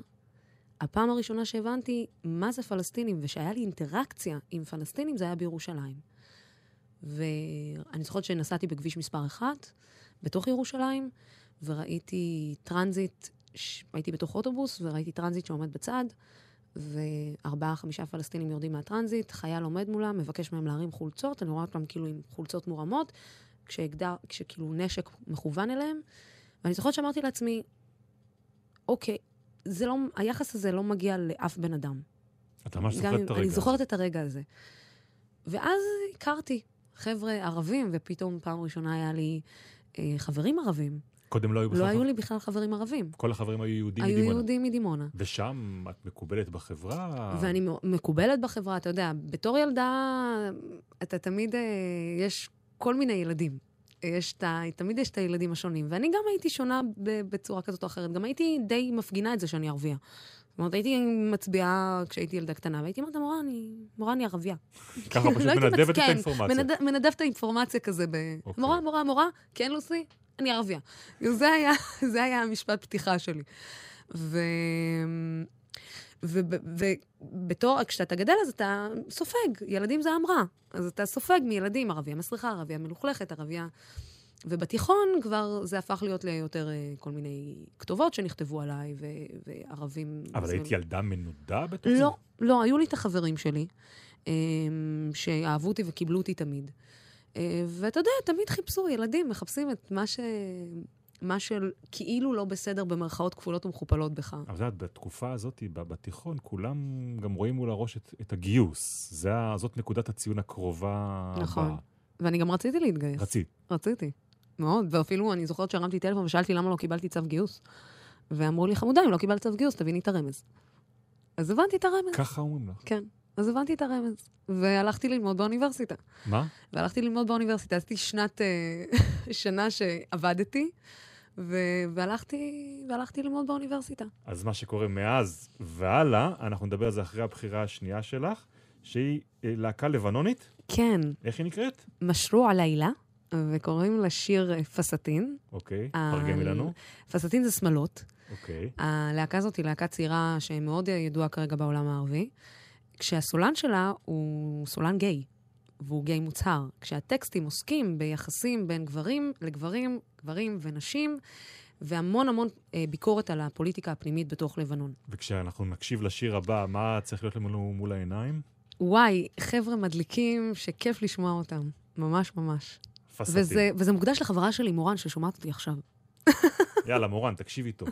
הפעם הראשונה שהבנתי מה זה פלסטינים, ושהיה לי אינטראקציה עם פלסטינים, זה היה בירושלים. ואני זוכרת שנסעתי בכביש מספר 1, בתוך ירושלים, וראיתי טרנזיט, הייתי בתוך אוטובוס, וראיתי טרנזיט שעומד בצד, וארבעה, חמישה פלסטינים יורדים מהטרנזיט, חייל עומד מולם, מבקש מהם להרים חולצות, אני רואה אותם כאילו עם חולצות מורמות, כשהגדר, כשכאילו נשק מכוון אליהם, ואני זוכרת שאמרתי לעצמי, אוקיי, זה לא, היחס הזה לא מגיע לאף בן אדם. אתה ממש זוכרת את הרגע אני. זוכרת את הרגע הזה. ואז הכרתי חבר'ה ערבים, ופתאום פעם ראשונה היה לי אה, חברים ערבים. קודם לא היו בכלל... לא היו לי בכלל חברים ערבים. כל החברים היו יהודים היו מדימונה. יהודים מדימונה. ושם את מקובלת בחברה? ואני מקובלת בחברה, אתה יודע, בתור ילדה, אתה תמיד, אה, יש כל מיני ילדים. יש את ה... תמיד יש את הילדים השונים. ואני גם הייתי שונה בצורה כזאת או אחרת. גם הייתי די מפגינה את זה שאני ערבייה. זאת אומרת, הייתי מצביעה כשהייתי ילדה קטנה, והייתי אומרת, מורה, אני, מורה, אני ערבייה. ככה פשוט לא הייתי מנדבת את כן, האינפורמציה. מנד- מנדב את האינפורמציה כזה ב... אוקיי. מורה, מורה, מורה, כן, לוסי? אני ערבייה. זה היה, זה היה המשפט פתיחה שלי. ו... ובתור, כשאתה גדל אז אתה סופג, ילדים זה עם רע. אז אתה סופג מילדים, ערבייה מסריחה, ערבייה מלוכלכת, ערבייה... ובתיכון כבר זה הפך להיות ליותר אה, כל מיני כתובות שנכתבו עליי, ו- וערבים... אבל היית ילדה מנודה בתוך זה? לא, לא, היו לי את החברים שלי, אה, שאהבו אותי וקיבלו אותי תמיד. אה, ואתה יודע, תמיד חיפשו, ילדים מחפשים את מה ש... מה שכאילו לא בסדר במרכאות כפולות ומכופלות בך. אבל את יודעת, בתקופה הזאת, ב- בתיכון, כולם גם רואים מול הראש את, את הגיוס. זה, זאת נקודת הציון הקרובה נכון. הבאה. ואני גם רציתי להתגייס. רצית. רציתי. מאוד. ואפילו אני זוכרת שהרמתי טלפון ושאלתי למה לא קיבלתי צו גיוס. ואמרו לי, חמודה, אם לא קיבלת צו גיוס, תביני את הרמז. אז הבנתי את הרמז. ככה אומרים לך. כן. אז הבנתי את הרמז. והלכתי ללמוד באוניברסיטה. מה? והלכתי ללמוד באוניברסיטה. עשיתי שנת, אה, שנה שעבדתי, ו- והלכתי, והלכתי ללמוד באוניברסיטה. אז מה שקורה מאז והלאה, אנחנו נדבר על זה אחרי הבחירה השנייה שלך, שהיא אה, להקה לבנונית. כן, איך היא נקראת? משרו הלילה, וקוראים לשיר אה, פסטין. אוקיי, תרגמי לנו. פסטין זה שמלות. אוקיי. הלהקה הזאת היא להקה צעירה שמאוד ידועה כרגע בעולם הערבי, כשהסולן שלה הוא סולן גיי, והוא גיי מוצהר. כשהטקסטים עוסקים ביחסים בין גברים לגברים, גברים ונשים, והמון המון אה, ביקורת על הפוליטיקה הפנימית בתוך לבנון. וכשאנחנו נקשיב לשיר הבא, מה צריך להיות לנו מול העיניים? וואי, חבר'ה מדליקים שכיף לשמוע אותם. ממש ממש. פסטין. וזה, וזה מוקדש לחברה שלי, מורן, ששומעת אותי עכשיו. יאללה, מורן, תקשיבי טוב.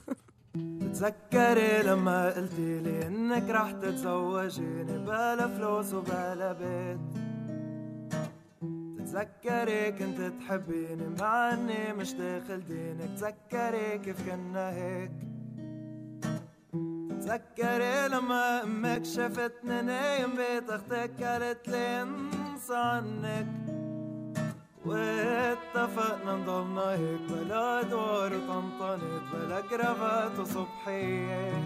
تذكري لما قلتي لي إنك رح تتزوجيني بلا فلوس وبلا بيت؟ تتذكري كنت تحبيني مع إني مش داخل دينك؟ تذكري كيف كنا هيك؟ تذكري لما أمك شافتني نايم بيت أختك قالت لي انسى عنك. واتفقنا نضلنا هيك بلا ادوار وطنطنت بلا كرافات وصبحية.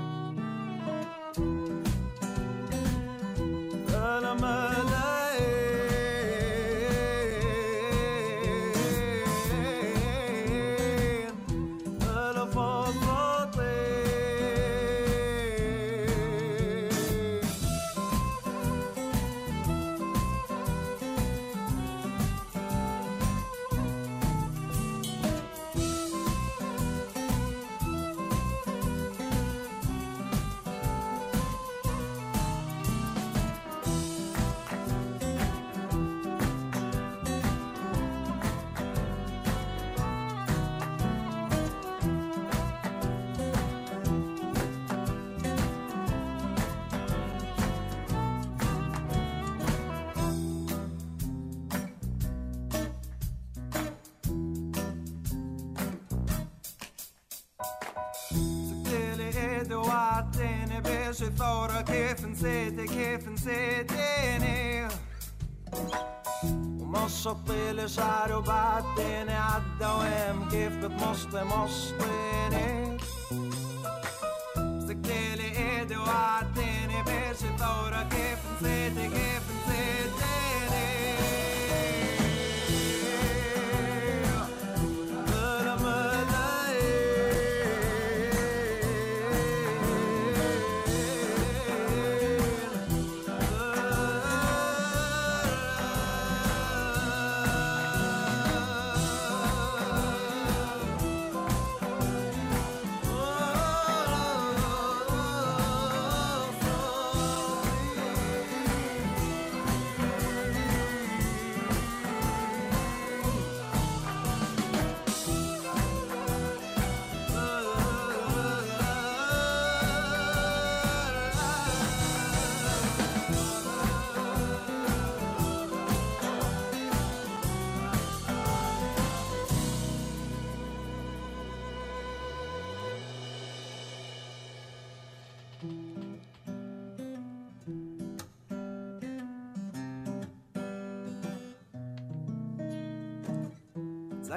este moste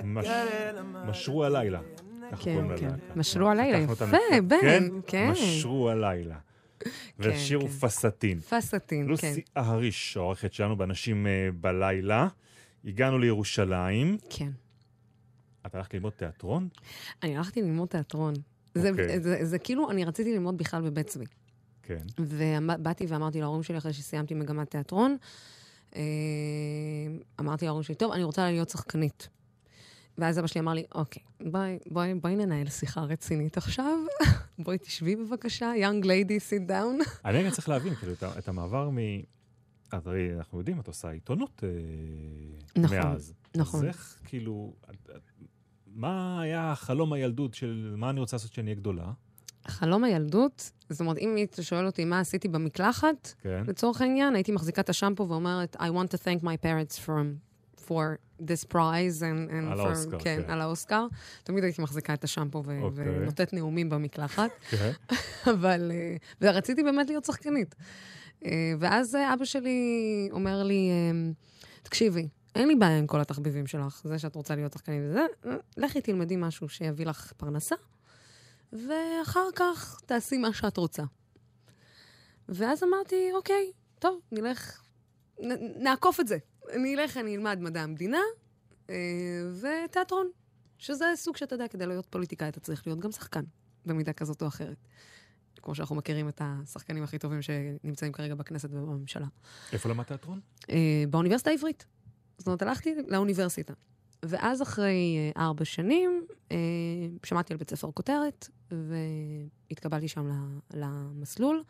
משרו הלילה. ככה כן, קוראים כן. ללהקה. משרו הלילה, יפה, בן, כן? כן. משרו הלילה. והשיר הוא כן. פסטין. פסטין, כן. לוסי אהריש, העורכת שלנו באנשים אה, בלילה. הגענו לירושלים. כן. את הלכת ללמוד תיאטרון? אני הלכתי ללמוד תיאטרון. זה, אוקיי. זה, זה, זה כאילו, אני רציתי ללמוד בכלל בבית צבי. כן. ובאתי ואמרתי להורים שלי, אחרי שסיימתי מגמת תיאטרון, אה, אמרתי להורים שלי, טוב, אני רוצה להיות שחקנית. ואז אבא שלי אמר לי, אוקיי, בואי, בואי, בואי ננהל שיחה רצינית עכשיו. בואי תשבי בבקשה, young lady, sit down. אני רגע צריך להבין, כאילו, את את המעבר מ... אז הרי אנחנו יודעים, את עושה עיתונות אה, נכון, מאז. נכון. אז איך, כאילו, מה היה חלום הילדות של מה אני רוצה לעשות כשאני אהיה גדולה? חלום הילדות, זאת אומרת, אם היית שואל אותי מה עשיתי במקלחת, כן. לצורך העניין, הייתי מחזיקה את השמפו ואומרת, I want to thank my parents from, for this prize and, and על for, האוסקר, כן, כן. על האוסקר. תמיד הייתי מחזיקה את השמפו ו- אוקיי. ונותנת נאומים במקלחת, כן. אבל... אה, ורציתי באמת להיות שחקנית. אה, ואז אה, אבא שלי אומר לי, אה, תקשיבי, אין לי בעיה עם כל התחביבים שלך, זה שאת רוצה להיות שחקנית וזה, לכי תלמדי משהו שיביא לך פרנסה, ואחר כך תעשי מה שאת רוצה. ואז אמרתי, אוקיי, טוב, נלך, נ, נעקוף את זה. אני אלך, אני אלמד מדע המדינה אה, ותיאטרון, שזה סוג שאתה יודע, כדי להיות פוליטיקאי אתה צריך להיות גם שחקן, במידה כזאת או אחרת. כמו שאנחנו מכירים את השחקנים הכי טובים שנמצאים כרגע בכנסת ובממשלה. איפה למדת תיאטרון? אה, באוניברסיטה העברית. זאת אומרת, הלכתי לאוניברסיטה. ואז אחרי אה, ארבע שנים, אה, שמעתי על בית ספר כותרת, והתקבלתי שם למסלול,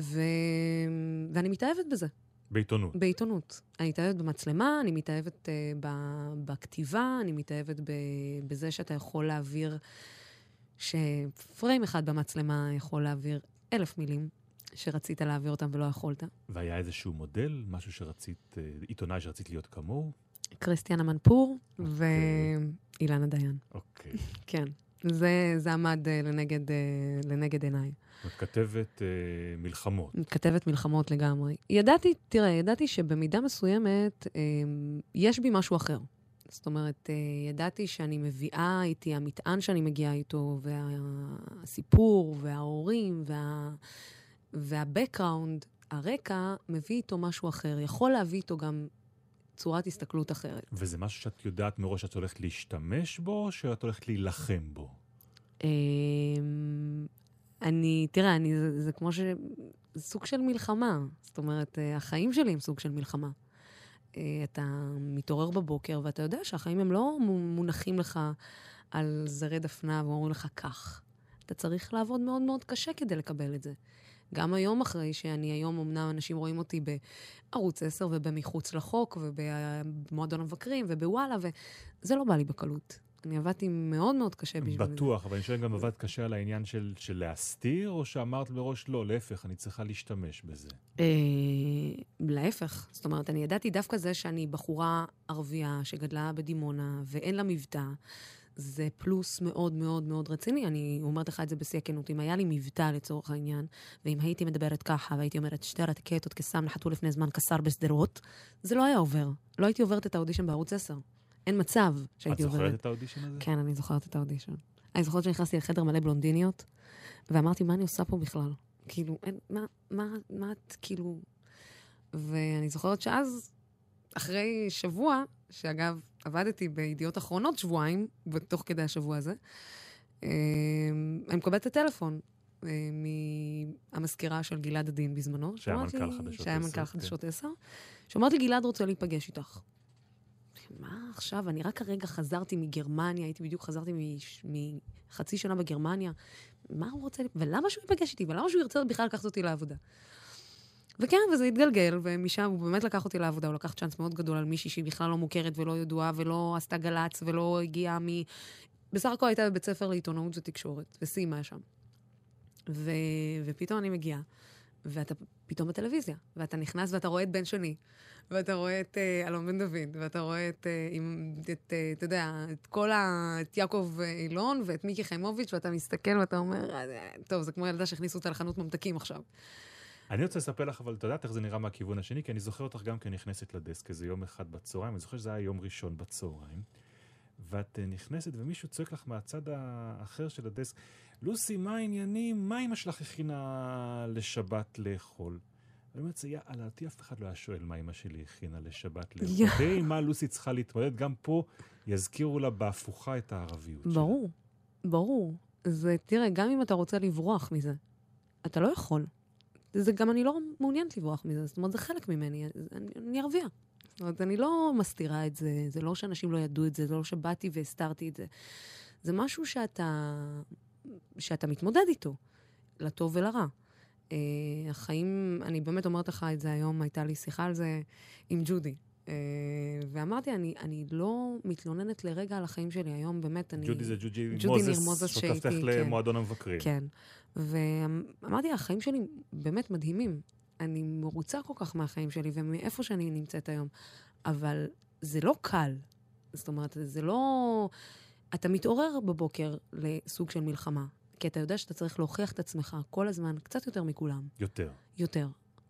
ו... ואני מתאהבת בזה, בעיתונות. בעיתונות. אני מתאהבת במצלמה, אני מתאהבת אה, ב... בכתיבה, אני מתאהבת ב... בזה שאתה יכול להעביר, שפריים אחד במצלמה יכול להעביר אלף מילים שרצית להעביר אותם ולא יכולת. והיה איזשהו מודל, משהו שרצית, אה, עיתונאי שרצית להיות כמוהו? כריסטיאן אמנפור אוקיי. ואילנה דיין. אוקיי. כן. זה, זה עמד אה, לנגד, אה, לנגד עיניי. אומרת, כתבת אה, מלחמות. כתבת מלחמות לגמרי. ידעתי, תראה, ידעתי שבמידה מסוימת אה, יש בי משהו אחר. זאת אומרת, אה, ידעתי שאני מביאה איתי, המטען שאני מגיעה איתו, והסיפור, וההורים, וה... והבקראונד, הרקע, מביא איתו משהו אחר. יכול להביא איתו גם צורת הסתכלות אחרת. וזה משהו שאת יודעת מראש שאת הולכת להשתמש בו, או שאת הולכת להילחם בו? אמ, אני, תראה, אני, זה, זה כמו ש... זה סוג של מלחמה. זאת אומרת, אה, החיים שלי הם סוג של מלחמה. אה, אתה מתעורר בבוקר ואתה יודע שהחיים הם לא מו- מונחים לך על זרי דפנה ואומרים לך כך. אתה צריך לעבוד מאוד מאוד קשה כדי לקבל את זה. גם היום אחרי שאני היום, אמנם אנשים רואים אותי בערוץ 10 ובמחוץ לחוק ובמועדון המבקרים ובוואלה, וזה לא בא לי בקלות. אני עבדתי מאוד מאוד קשה בשביל זה. בטוח, אבל אני שואל גם עבדת קשה על העניין של, של להסתיר, או שאמרת מראש, לא, להפך, אני צריכה להשתמש בזה. אה, להפך. זאת אומרת, אני ידעתי דווקא זה שאני בחורה ערבייה שגדלה בדימונה ואין לה מבטא. זה פלוס מאוד מאוד מאוד רציני. אני אומרת לך את זה בשיא הכנות. אם היה לי מבטא לצורך העניין, ואם הייתי מדברת ככה והייתי אומרת שתי רקטות כסם נחתו לפני זמן קצר בשדרות, זה לא היה עובר. לא הייתי עוברת את האודישן בערוץ 10. אין מצב את שהייתי עוברת. זוכרת את האודישן הזה? כן, אני זוכרת את האודישן. אני זוכרת שנכנסתי לחדר מלא בלונדיניות, ואמרתי, מה אני עושה פה בכלל? כאילו, אין, מה, מה, מה את, כאילו... ואני זוכרת שאז, אחרי שבוע, שאגב, עבדתי בידיעות אחרונות שבועיים, בתוך כדי השבוע הזה, אה, אני מקבלת את הטלפון אה, מהמזכירה של גלעד עדין בזמנו. שהיה מנכ"ל חדשות שהיה 10, מנכ"ל כן. חדשות 10. שאומרת לי, גלעד רוצה להיפגש איתך. מה עכשיו? אני רק הרגע חזרתי מגרמניה, הייתי בדיוק חזרתי מחצי שנה בגרמניה. מה הוא רוצה, ולמה שהוא ייפגש איתי? ולמה שהוא ירצה בכלל לקחת אותי לעבודה? וכן, וזה התגלגל, ומשם הוא באמת לקח אותי לעבודה, הוא לקח צ'אנס מאוד גדול על מישהי שהיא בכלל לא מוכרת ולא ידועה ולא עשתה גל"צ ולא הגיעה מ... בסך הכל הייתה בבית ספר לעיתונאות ותקשורת, וסיימה שם. ו... ופתאום אני מגיעה, ואתה פתאום בטלוויזיה, ואתה נכנס ואתה רואה את בן שני, ואתה רואה את אה, אלון בן דוד, ואתה רואה את, אה, את אה, אתה יודע, את כל ה... את יעקב אה, אילון ואת מיקי חיימוביץ', ואתה מסתכל ואתה אומר, "אה, טוב, זה כמו ילדה שהכניסו אותה לחנות ממתקים עכשיו. אני רוצה לספר לך, אבל את יודעת איך זה נראה מהכיוון השני, כי אני זוכר אותך גם כנכנסת לדסק איזה יום אחד בצהריים, אני זוכר שזה היה יום ראשון בצהריים, ואת אה, נכנסת ומישהו צועק לך מהצד האחר של הדסק, לוסי, מה העניינים? מה אמא שלך הכינה לשבת לאכול? אני אומרת, זה יאללה, אותי אף אחד לא היה שואל מה אמא שלי הכינה לשבת לאכול. תראי מה לוסי צריכה להתמודד, גם פה יזכירו לה בהפוכה את הערביות שלה. ברור, ברור. זה, תראה, גם אם אתה רוצה לברוח מזה, אתה לא יכול. זה גם, אני לא מעוניינת לברוח מזה, זאת אומרת, זה חלק ממני, אני, אני ערבייה. זאת אומרת, אני לא מסתירה את זה, זה לא שאנשים לא ידעו את זה, זה לא שבאתי והסתרתי את זה. זה משהו שאתה, שאתה מתמודד איתו, לטוב ולרע. Uh, החיים, אני באמת אומרת לך את זה היום, הייתה לי שיחה על זה עם ג'ודי. Uh, ואמרתי, אני, אני לא מתלוננת לרגע על החיים שלי היום, באמת, אני... ג'ודי זה ג'וג'י ג'ודי ניר מוזס, מוזס שותפתך שהייתי, כן. למועדון המבקרים. כן. ואמרתי, החיים שלי באמת מדהימים. אני מרוצה כל כך מהחיים שלי ומאיפה שאני נמצאת היום. אבל זה לא קל. זאת אומרת, זה לא... אתה מתעורר בבוקר לסוג של מלחמה, כי אתה יודע שאתה צריך להוכיח את עצמך כל הזמן, קצת יותר מכולם. יותר. יותר.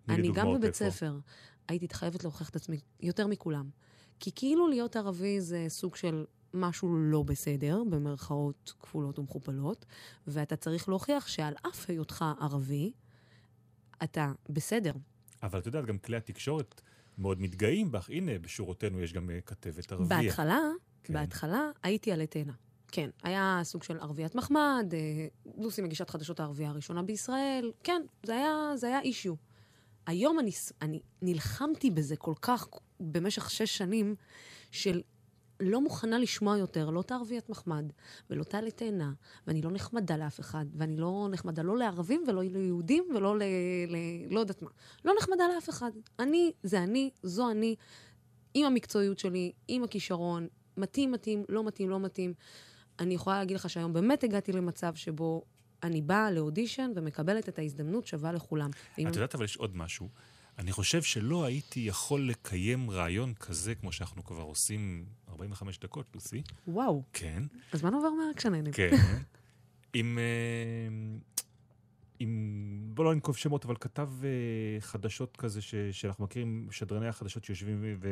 אני גם בבית. ספר הייתי חייבת להוכיח את עצמי יותר מכולם. כי כאילו להיות ערבי זה סוג של משהו לא בסדר, במרכאות כפולות ומכופלות, ואתה צריך להוכיח שעל אף היותך ערבי, אתה בסדר. אבל את יודעת, גם כלי התקשורת מאוד מתגאים בך. הנה, בשורותינו יש גם אה, כתבת ערבייה. בהתחלה, כן. בהתחלה הייתי עלי תאנה. כן, היה סוג של ערביית מחמד, אה, לוסי מגישת חדשות הערבייה הראשונה בישראל, כן, זה היה, זה היה אישיו. היום אני, אני נלחמתי בזה כל כך במשך שש שנים, של לא מוכנה לשמוע יותר, לא את הערביית מחמד, ולא את העלי תאנה, ואני לא נחמדה לאף אחד, ואני לא נחמדה לא לערבים ולא ליהודים ולא ל... ל לא יודעת מה. לא נחמדה לאף אחד. אני, זה אני, זו אני, עם המקצועיות שלי, עם הכישרון, מתאים, מתאים, לא מתאים, לא מתאים. אני יכולה להגיד לך שהיום באמת הגעתי למצב שבו אני באה לאודישן ומקבלת את ההזדמנות שווה לכולם. את יודעת, אבל יש עוד משהו. אני חושב שלא הייתי יכול לקיים רעיון כזה, כמו שאנחנו כבר עושים 45 דקות, לוסי. וואו, כן. הזמן עובר מהר כשנהנים. כן. עם... אה, עם... בוא לא ננקוב שמות, אבל כתב אה, חדשות כזה, ש, שאנחנו מכירים, שדרני החדשות שיושבים ו...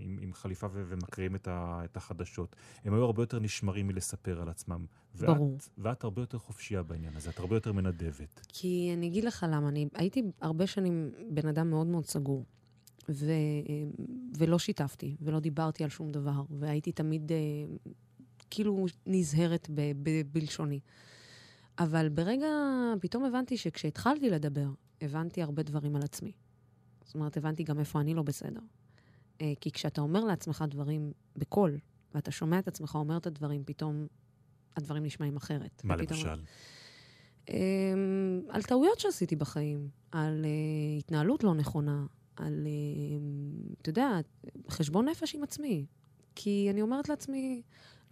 עם, עם חליפה ו... ומקריאים את, ה... את החדשות. הם היו הרבה יותר נשמרים מלספר על עצמם. ואת, ברור. ואת הרבה יותר חופשייה בעניין הזה, את הרבה יותר מנדבת. כי אני אגיד לך למה, אני הייתי הרבה שנים בן אדם מאוד מאוד סגור, ו, ולא שיתפתי, ולא דיברתי על שום דבר, והייתי תמיד אה, כאילו נזהרת ב, ב, בלשוני. אבל ברגע, פתאום הבנתי שכשהתחלתי לדבר, הבנתי הרבה דברים על עצמי. זאת אומרת, הבנתי גם איפה אני לא בסדר. אה, כי כשאתה אומר לעצמך דברים בקול, ואתה שומע את עצמך אומר את הדברים, פתאום הדברים נשמעים אחרת. מה ופתאום- למשל? אמ, על טעויות שעשיתי בחיים, על uh, התנהלות לא נכונה, על, uh, אתה יודע, חשבון נפש עם עצמי. כי אני אומרת לעצמי,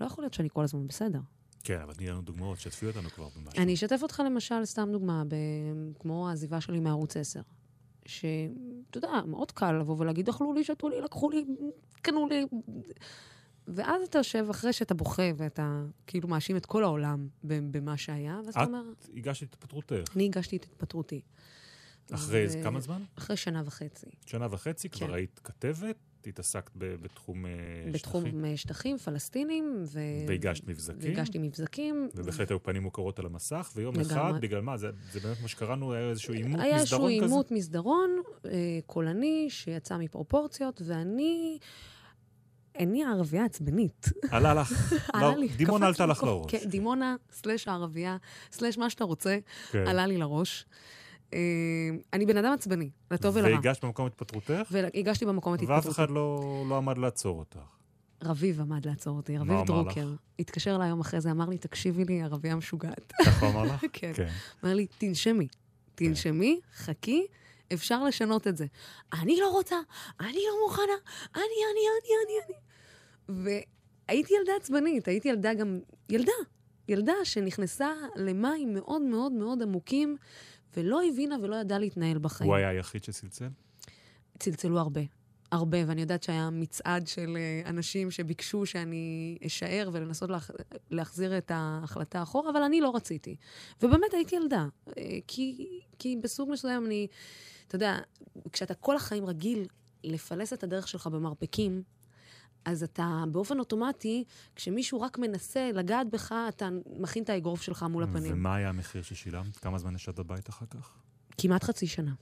לא יכול להיות שאני כל הזמן בסדר. כן, אבל תני לנו דוגמאות, שתפי אותנו כבר במשהו. אני אשתף אותך למשל, סתם דוגמה, ב, כמו העזיבה שלי מערוץ 10. שאתה יודע, מאוד קל לבוא ולהגיד, אכלו לי, שתו לי, לקחו לי, קנו לי. ואז אתה יושב אחרי שאתה בוכה ואתה כאילו מאשים את כל העולם במה שהיה, ואז אתה את אומר, הגשת את התפטרותך. אני הגשתי את התפטרותי. אחרי ו- כמה זמן? אחרי שנה וחצי. שנה וחצי, כבר כן. היית כתבת, התעסקת ב- בתחום אה, בתחום שטחים, אה, שטחים, פלסטינים, ו... והגשת מבזקים. והגשתי מבזקים. ובהחלט היו פנים מוכרות על המסך, ויום לגמרי. אחד, בגלל מה? זה, זה באמת מה שקראנו, היה איזשהו עימות, היה איזשהו מסדרון כזה? עימות מסדרון אה, קולני שיצא מפרופורציות, ואני... אני הערבייה העצבנית. עלה לך, עלה לא, לי, דימונה עלתה לך. לראש. כן, דימונה, סלש הערבייה, סלש מה שאתה רוצה, כן. עלה לי לראש. אה, אני בן אדם עצבני, לטוב ולרע. והגשת במקום התפטרותך, והגשתי במקום את ואף. אחד לא, לא עמד לעצור אותך. רביב עמד לעצור אותי, מה רביב אמר דרוקר. התקשר אליי יום אחרי זה, אמר לי, תקשיבי לי, ערבייה משוגעת. ככה אמר לך? כן. כן. אמר לי, תנשמי, תנשמי, חכי, אפשר לשנות את זה. אני לא רוצה, אני לא מוכנה, אני, אני, אני, אני, אני. והייתי ילדה עצבנית, הייתי ילדה גם, ילדה, ילדה שנכנסה למים מאוד מאוד מאוד עמוקים, ולא הבינה ולא ידעה להתנהל בחיים. הוא היה היחיד שצלצל? צלצלו הרבה. הרבה, ואני יודעת שהיה מצעד של אה, אנשים שביקשו שאני אשאר ולנסות להח... להחזיר את ההחלטה אחורה, אבל אני לא רציתי. ובאמת הייתי ילדה, אה, כי, כי בסוג מסוים אני, אתה יודע, כשאתה כל החיים רגיל לפלס את הדרך שלך במרפקים, אז אתה באופן אוטומטי, כשמישהו רק מנסה לגעת בך, אתה מכין את האגרוף שלך מול הפנים. ומה היה המחיר ששילמת? כמה זמן ישבת בבית אחר כך? כמעט חצי שנה.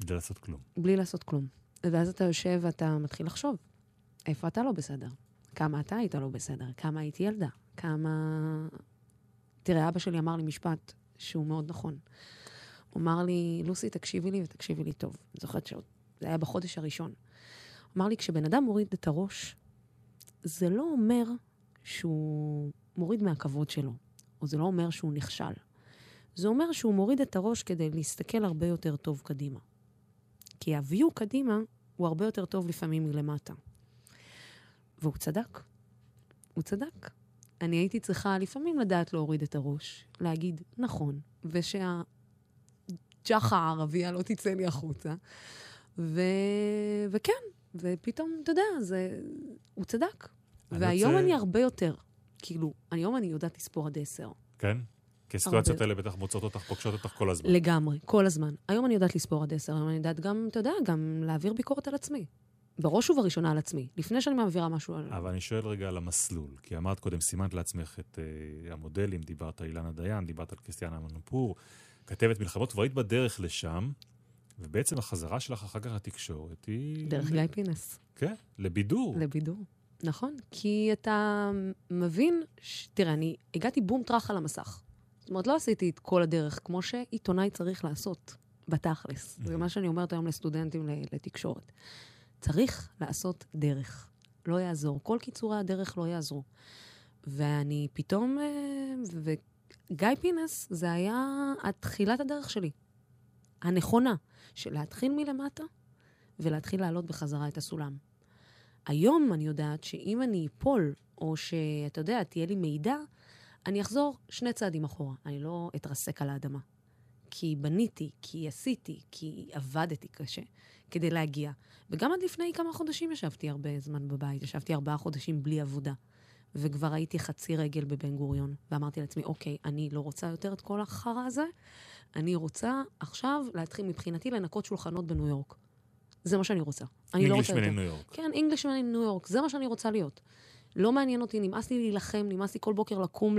בלי לעשות כלום. בלי לעשות כלום. ואז אתה יושב ואתה מתחיל לחשוב, איפה אתה לא בסדר? כמה אתה היית לא בסדר? כמה הייתי ילדה? כמה... תראה, אבא שלי אמר לי משפט שהוא מאוד נכון. הוא אמר לי, לוסי, תקשיבי לי ותקשיבי לי טוב. אני זוכרת שזה היה בחודש הראשון. אמר לי, כשבן אדם מוריד את הראש, זה לא אומר שהוא מוריד מהכבוד שלו, או זה לא אומר שהוא נכשל. זה אומר שהוא מוריד את הראש כדי להסתכל הרבה יותר טוב קדימה. כי ה-view קדימה הוא הרבה יותר טוב לפעמים מלמטה. והוא צדק. הוא צדק. אני הייתי צריכה לפעמים לדעת להוריד את הראש, להגיד נכון, ושהג'חה הערבייה לא תצא לי החוצה. ו... וכן, ופתאום, אתה יודע, זה... הוא צדק. אני והיום רוצה- אני הרבה יותר, כאילו, היום אני יודעת לספור עד עשר. כן? כי הסיטואציות. האלה בטח מוצאות אותך, פוגשות אותך כל הזמן. לגמרי, כל הזמן. היום אני יודעת לספור עד עשר, היום אני יודעת גם, אתה יודע, גם להעביר ביקורת על עצמי. בראש ובראשונה על עצמי, לפני שאני מעבירה משהו על... אבל אני שואל רגע על המסלול, כי אמרת קודם, סימנת לעצמך את uh, המודלים, דיברת על אילנה דיין, דיברת על קריסטיאנה מנופור, כתבת מלחמות, והיית בדרך לשם, ובעצם החזרה שלך אחר כך לתקשורת היא... דרך גיא פינס, כן, לבידור. לבידור. נכון, כי אתה מבין, ש... תראה, אני הגעתי בום טראח על המסך. זאת אומרת, לא עשיתי את כל הדרך כמו שעיתונאי צריך לעשות, בתכלס. זה מה שאני אומרת היום לסטודנטים לתקשורת. צריך לעשות דרך. לא יעזור. כל קיצורי הדרך לא יעזרו. ואני פתאום... אה, וגיא פינס, זה היה תחילת הדרך שלי. הנכונה, של להתחיל מלמטה ולהתחיל לעלות בחזרה את הסולם. היום אני יודעת שאם אני אפול, או שאתה יודע, תהיה לי מידע, אני אחזור שני צעדים אחורה. אני לא אתרסק על האדמה. כי בניתי, כי עשיתי, כי עבדתי קשה כדי להגיע. וגם עד לפני כמה חודשים ישבתי הרבה זמן בבית. ישבתי ארבעה חודשים בלי עבודה. וכבר הייתי חצי רגל בבן גוריון. ואמרתי לעצמי, אוקיי, אני לא רוצה יותר את כל החרא הזה, אני רוצה עכשיו להתחיל מבחינתי לנקות שולחנות בניו יורק. זה מה שאני רוצה. אני לא רוצה יותר. in New York. כן, in ניו יורק, זה מה שאני רוצה להיות. לא מעניין אותי, נמאס לי להילחם, נמאס לי כל בוקר לקום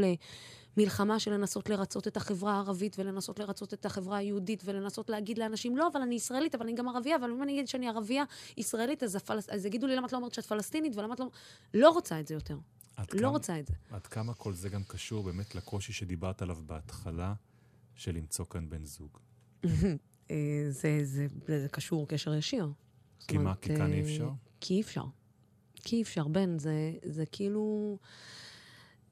למלחמה של לנסות לרצות את החברה הערבית ולנסות לרצות את החברה היהודית ולנסות להגיד לאנשים, לא, אבל אני ישראלית, אבל אני גם ערבייה, אבל אם אני אגיד שאני ערבייה ישראלית, אז, הפלס... אז יגידו לי למה את לא אומרת שאת פלסטינית ולמה את לא... לא רוצה את זה יותר. לא כמה- רוצה את זה. עד כמה כל זה גם קשור באמת לקושי שדיברת עליו בהתחלה, של למצוא כאן בן זוג? אה, זה, זה, זה, זה קשור קשר ישיר. כי מה, כי כאן אי אה, אפשר? כי אי אפשר. כי אי אפשר, בן, זה, זה כאילו...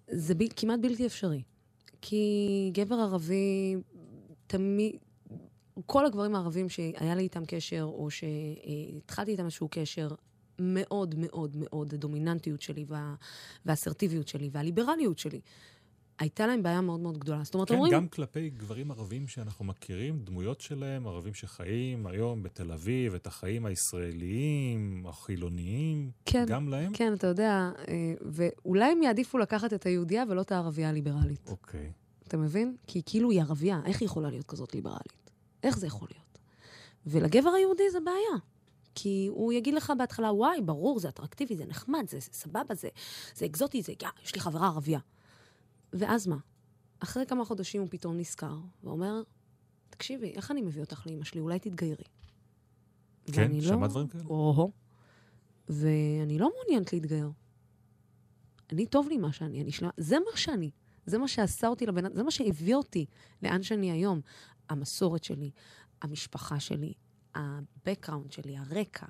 זה ב, כמעט בלתי אפשרי. כי גבר ערבי, תמיד... כל הגברים הערבים שהיה לי איתם קשר, או שהתחלתי איתם איזשהו קשר, מאוד מאוד מאוד, הדומיננטיות שלי וה, והאסרטיביות שלי והליברליות שלי, הייתה להם בעיה מאוד מאוד גדולה. זאת אומרת, כן, אומרים... גם כלפי גברים ערבים שאנחנו מכירים, דמויות שלהם, ערבים שחיים היום בתל אביב, את החיים הישראליים, החילוניים, כן, גם להם? כן, אתה יודע, אה, ואולי הם יעדיפו לקחת את היהודייה ולא את הערבייה הליברלית. אוקיי. אתה מבין? כי כאילו היא ערבייה, איך היא יכולה להיות כזאת ליברלית? איך זה יכול להיות? ולגבר היהודי זה בעיה. כי הוא יגיד לך בהתחלה, וואי, ברור, זה אטרקטיבי, זה נחמד, זה, זה סבבה, זה, זה אקזוטי, זה, יא, יש לי חברה ערבייה. ואז מה? אחרי כמה חודשים הוא פתאום נזכר, ואומר, תקשיבי, איך אני מביא אותך לאמא שלי? אולי תתגיירי. כן? ואני שמעת דברים כאלה? או-הו. ואני לא מעוניינת להתגייר. אני טוב לי מה שאני, אני שלמה, זה מה שאני. זה מה שעשה אותי לבן זה מה שהביא אותי לאן שאני היום. המסורת שלי, המשפחה שלי, ה-background שלי, הרקע,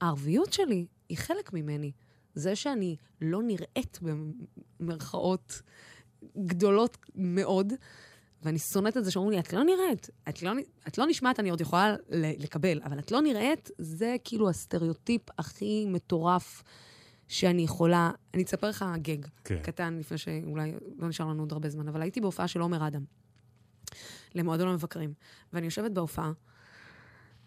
הערביות שלי, היא חלק ממני. זה שאני לא נראית במרכאות גדולות מאוד, ואני שונאת את זה שאומרים לי, את לא נראית, את לא, את לא נשמעת, אני עוד יכולה לקבל, אבל את לא נראית, זה כאילו הסטריאוטיפ הכי מטורף שאני יכולה... אני אספר לך גאג קטן, לפני שאולי לא נשאר לנו עוד הרבה זמן, אבל הייתי בהופעה של עומר אדם, למועדון המבקרים, ואני יושבת בהופעה,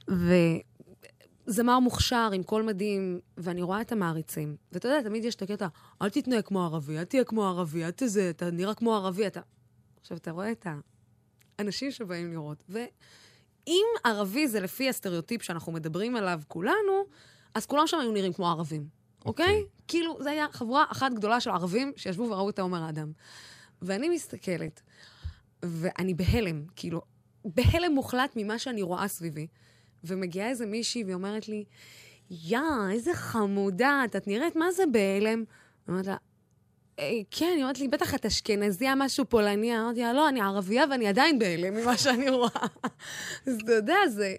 וזמר מוכשר עם קול מדהים, ואני רואה את המעריצים. ואתה יודע, תמיד יש את הקטע, אל תתנהג כמו ערבי, אל תהיה כמו ערבי, אל תזה, אתה נראה כמו ערבי, אתה... עכשיו, אתה רואה את האנשים שבאים לראות, ואם ערבי זה לפי הסטריאוטיפ שאנחנו מדברים עליו כולנו, אז כולם שם היו נראים כמו ערבים, אוקיי? אוקיי. כאילו, זו הייתה חבורה אחת גדולה של ערבים שישבו וראו את העומר האדם. ואני מסתכלת, ואני בהלם, כאילו, בהלם מוחלט ממה שאני רואה סביבי. ומגיעה איזה מישהי והיא אומרת לי, יא, איזה חמודה, את, נראית מה זה בהלם? אומרת לה, אה, כן, היא אומרת לי, בטח את אשכנזייה, משהו פולני. אמרתי לה, לא, אני ערבייה ואני עדיין בהלם ממה שאני רואה. אז אתה יודע, זה...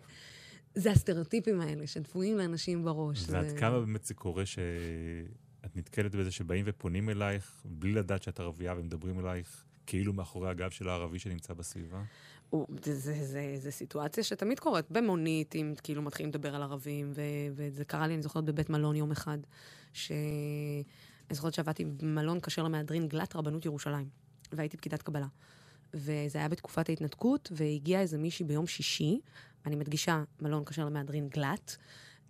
זה הסטריאוטיפים האלה שדפויים לאנשים בראש. ועד זה- כמה באמת זה קורה שאת נתקלת בזה שבאים ופונים אלייך, בלי לדעת שאת ערבייה ומדברים אלייך כאילו מאחורי הגב של הערבי שנמצא בסביבה? הוא- זה, זה, זה, זה סיטואציה שתמיד קורית במונית, אם כאילו מתחילים לדבר על ערבים, ו, וזה קרה לי, אני זוכרת, בבית מלון יום אחד, ש... אני זוכרת שעבדתי במלון כשר למהדרין גלת רבנות ירושלים, והייתי פקידת קבלה. וזה היה בתקופת ההתנתקות, והגיעה איזה מישהי ביום שישי, אני מדגישה, מלון כשר למהדרין גלת,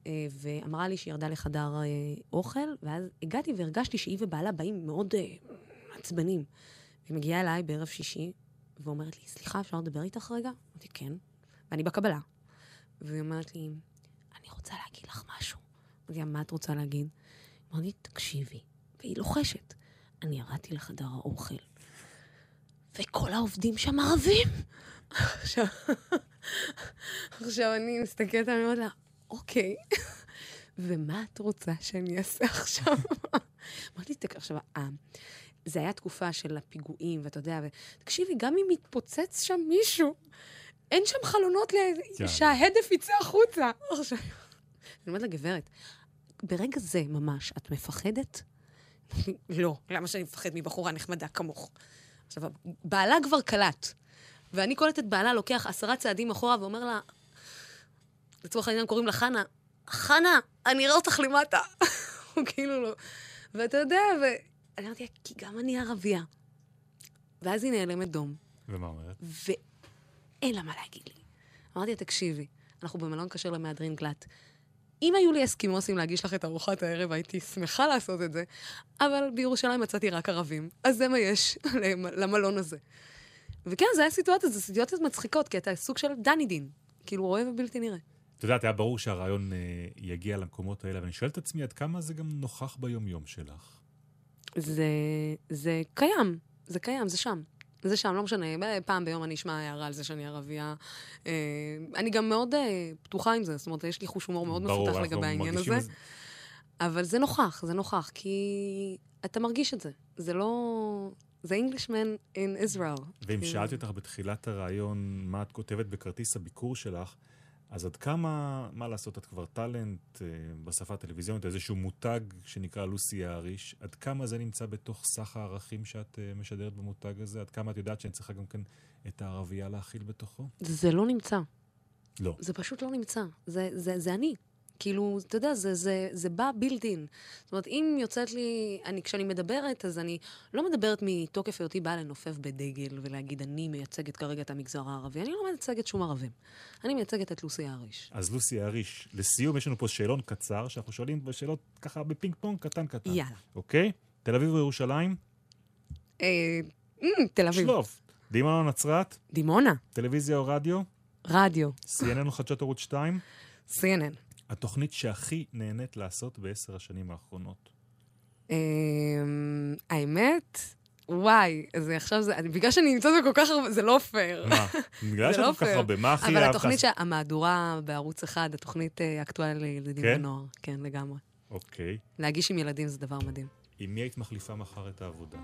אה, ואמרה לי שהיא ירדה לחדר אה, אוכל, ואז הגעתי והרגשתי שהיא ובעלה באים מאוד אה, עצבנים. והיא מגיעה אליי בערב שישי, ואומרת לי, סליחה, אפשר לדבר איתך רגע? אמרתי, כן. ואני בקבלה. והיא אומרת לי, אני רוצה להגיד לך משהו. אמרתי מה את רוצה להגיד? היא אמרת לי, תקשיבי. והיא לוחשת. אני ירדתי לחדר האוכל, וכל העובדים שם ערבים. עכשיו, עכשיו אני מסתכלת עליה, אני אומרת לה, אוקיי, ומה את רוצה שאני אעשה עכשיו? אמרתי, "תק- עכשיו, אה, זה היה תקופה של הפיגועים, ואתה יודע, ותקשיבי, גם אם יתפוצץ שם מישהו, אין שם חלונות ל- כן. שההדף יצא החוצה. עכשיו, אני אומרת לגברת, ברגע זה ממש, את מפחדת? לא, למה שאני מפחד מבחורה נחמדה כמוך? עכשיו, בעלה כבר קלט, ואני קולטת בעלה לוקח עשרה צעדים אחורה ואומר לה, לצורך העניין קוראים לה חנה, חנה, אני אראה אותך למטה. הוא כאילו לא... ואתה יודע, ואני אמרתי לה, כי גם אני ערבייה. ואז היא נעלמת דום, ומה אומרת? ואין לה מה להגיד לי. אמרתי לה, תקשיבי, אנחנו במלון כשר למהדרין גלת. אם היו לי אסקימוסים להגיש לך את ארוחת הערב, הייתי שמחה לעשות את זה, אבל בירושלים מצאתי רק ערבים, אז זה מה יש למ- למלון הזה. וכן, זה היה סיטואציה, זה סיטואציות מצחיקות, כי אתה סוג של דני דין, כאילו רואה ובלתי נראה. את יודעת, היה ברור שהרעיון אה, יגיע למקומות האלה, ואני שואל את עצמי עד כמה זה גם נוכח ביום-יום שלך. זה, זה קיים, זה קיים, זה שם. זה שם, לא משנה. פעם ביום אני אשמע הערה על זה שאני ערבייה. אה, אני גם מאוד אה, פתוחה עם זה, זאת אומרת, יש לי חוש הומור מאוד ברור, מפותח לגבי העניין הזה. זה. אבל זה נוכח, זה נוכח, כי אתה מרגיש את זה. זה לא... זה Englishman in Israel. ואם כאילו. שאלתי אותך בתחילת הרעיון מה את כותבת בכרטיס הביקור שלך, אז עד כמה, מה לעשות, את כבר טאלנט אה, בשפה הטלוויזיונית, איזשהו מותג שנקרא לוסי יעריש, עד כמה זה נמצא בתוך סך הערכים שאת אה, משדרת במותג הזה? עד כמה את יודעת שאני צריכה גם כן את הערבייה להכיל בתוכו? זה לא נמצא. לא. זה פשוט לא נמצא. זה, זה, זה אני. כאילו, אתה יודע, זה, זה, זה בא built-in. זאת אומרת, אם יוצאת לי... אני, כשאני מדברת, אז אני לא מדברת מתוקף היותי באה לנופף בדגל ולהגיד, אני מייצגת כרגע את המגזר הערבי. אני לא מייצגת שום ערבים. אני מייצגת את לוסי אהריש. אז לוסי אהריש, לסיום יש לנו פה שאלון קצר, שאנחנו שואלים בשאלות ככה בפינג פונג קטן קטן. יאללה. אוקיי? תל אביב או ירושלים? אה, אמ, תל אביב. שלוף. דימונה או נצרת? דימונה. טלוויזיה או רדיו? רדיו. CNN או חדשות ערוץ 2? CNN. התוכנית שהכי נהנית לעשות בעשר השנים האחרונות. אמ, האמת, וואי, זה עכשיו זה, אני- בגלל שאני נמצאת בכל כך הרבה, זה לא פייר. מה? בגלל שאת לא כל כך. הרבה, מה הכי אבל אהבת? התוכנית, שה- המהדורה בערוץ אחד, התוכנית אה, אקטואליה לילדים כן? ונוער. כן, לגמרי. אוקיי. להגיש עם ילדים זה דבר מדהים. עם מי היית מחליפה מחר את העבודה?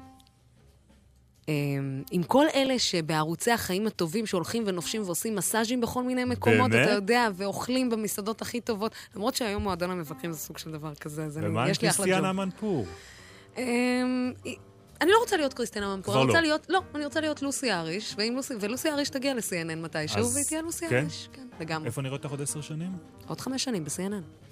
אמ, עם כל אלה שבערוצי החיים הטובים שהולכים ונופשים ועושים מסאז'ים בכל מיני מקומות, באמת? אתה יודע, ואוכלים במסעדות הכי טובות, למרות שהיום מועדון המבקרים זה סוג של דבר כזה, אז אני- ומה עם יש לי אחלה קריסטיאנה ג'וב. מנפור? אמ, אני לא רוצה להיות קריסטינה ממפור, כבר אני רוצה לא. להיות, לא, אני רוצה להיות לוסי אריש, לוסי, ולוסי אריש תגיע ל-CNN מתישהו, אז- והיא תהיה לוסי כן? אריש, כן, לגמרי. איפה נראה אותך עוד עשר שנים? עוד חמש שנים ב-CNN.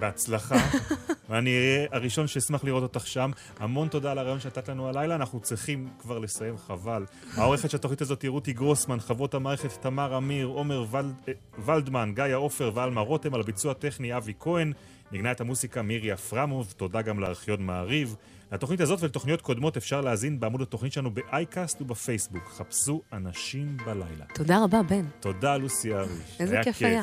בהצלחה. ואני אהיה הראשון שאשמח לראות אותך שם. המון תודה על הרעיון שנתת לנו הלילה, אנחנו צריכים כבר לסיים, חבל. העורכת של התוכנית הזאת היא רותי גרוסמן, חברות המערכת תמר אמיר, עומר ולד, אה, ולדמן, גיא עופר ואלמה רותם, על הביצוע הטכני אבי כהן. נגנה את המוסיקה מירי אפרמוב, תודה גם לארכיון מעריב. לתוכנית הזאת ולתוכניות קודמות אפשר להאזין בעמוד התוכנית שלנו באייקאסט ובפייסבוק. חפשו אנשים בלילה. תודה רבה, בן. תודה, לוסי אריש. איזה כיף היה.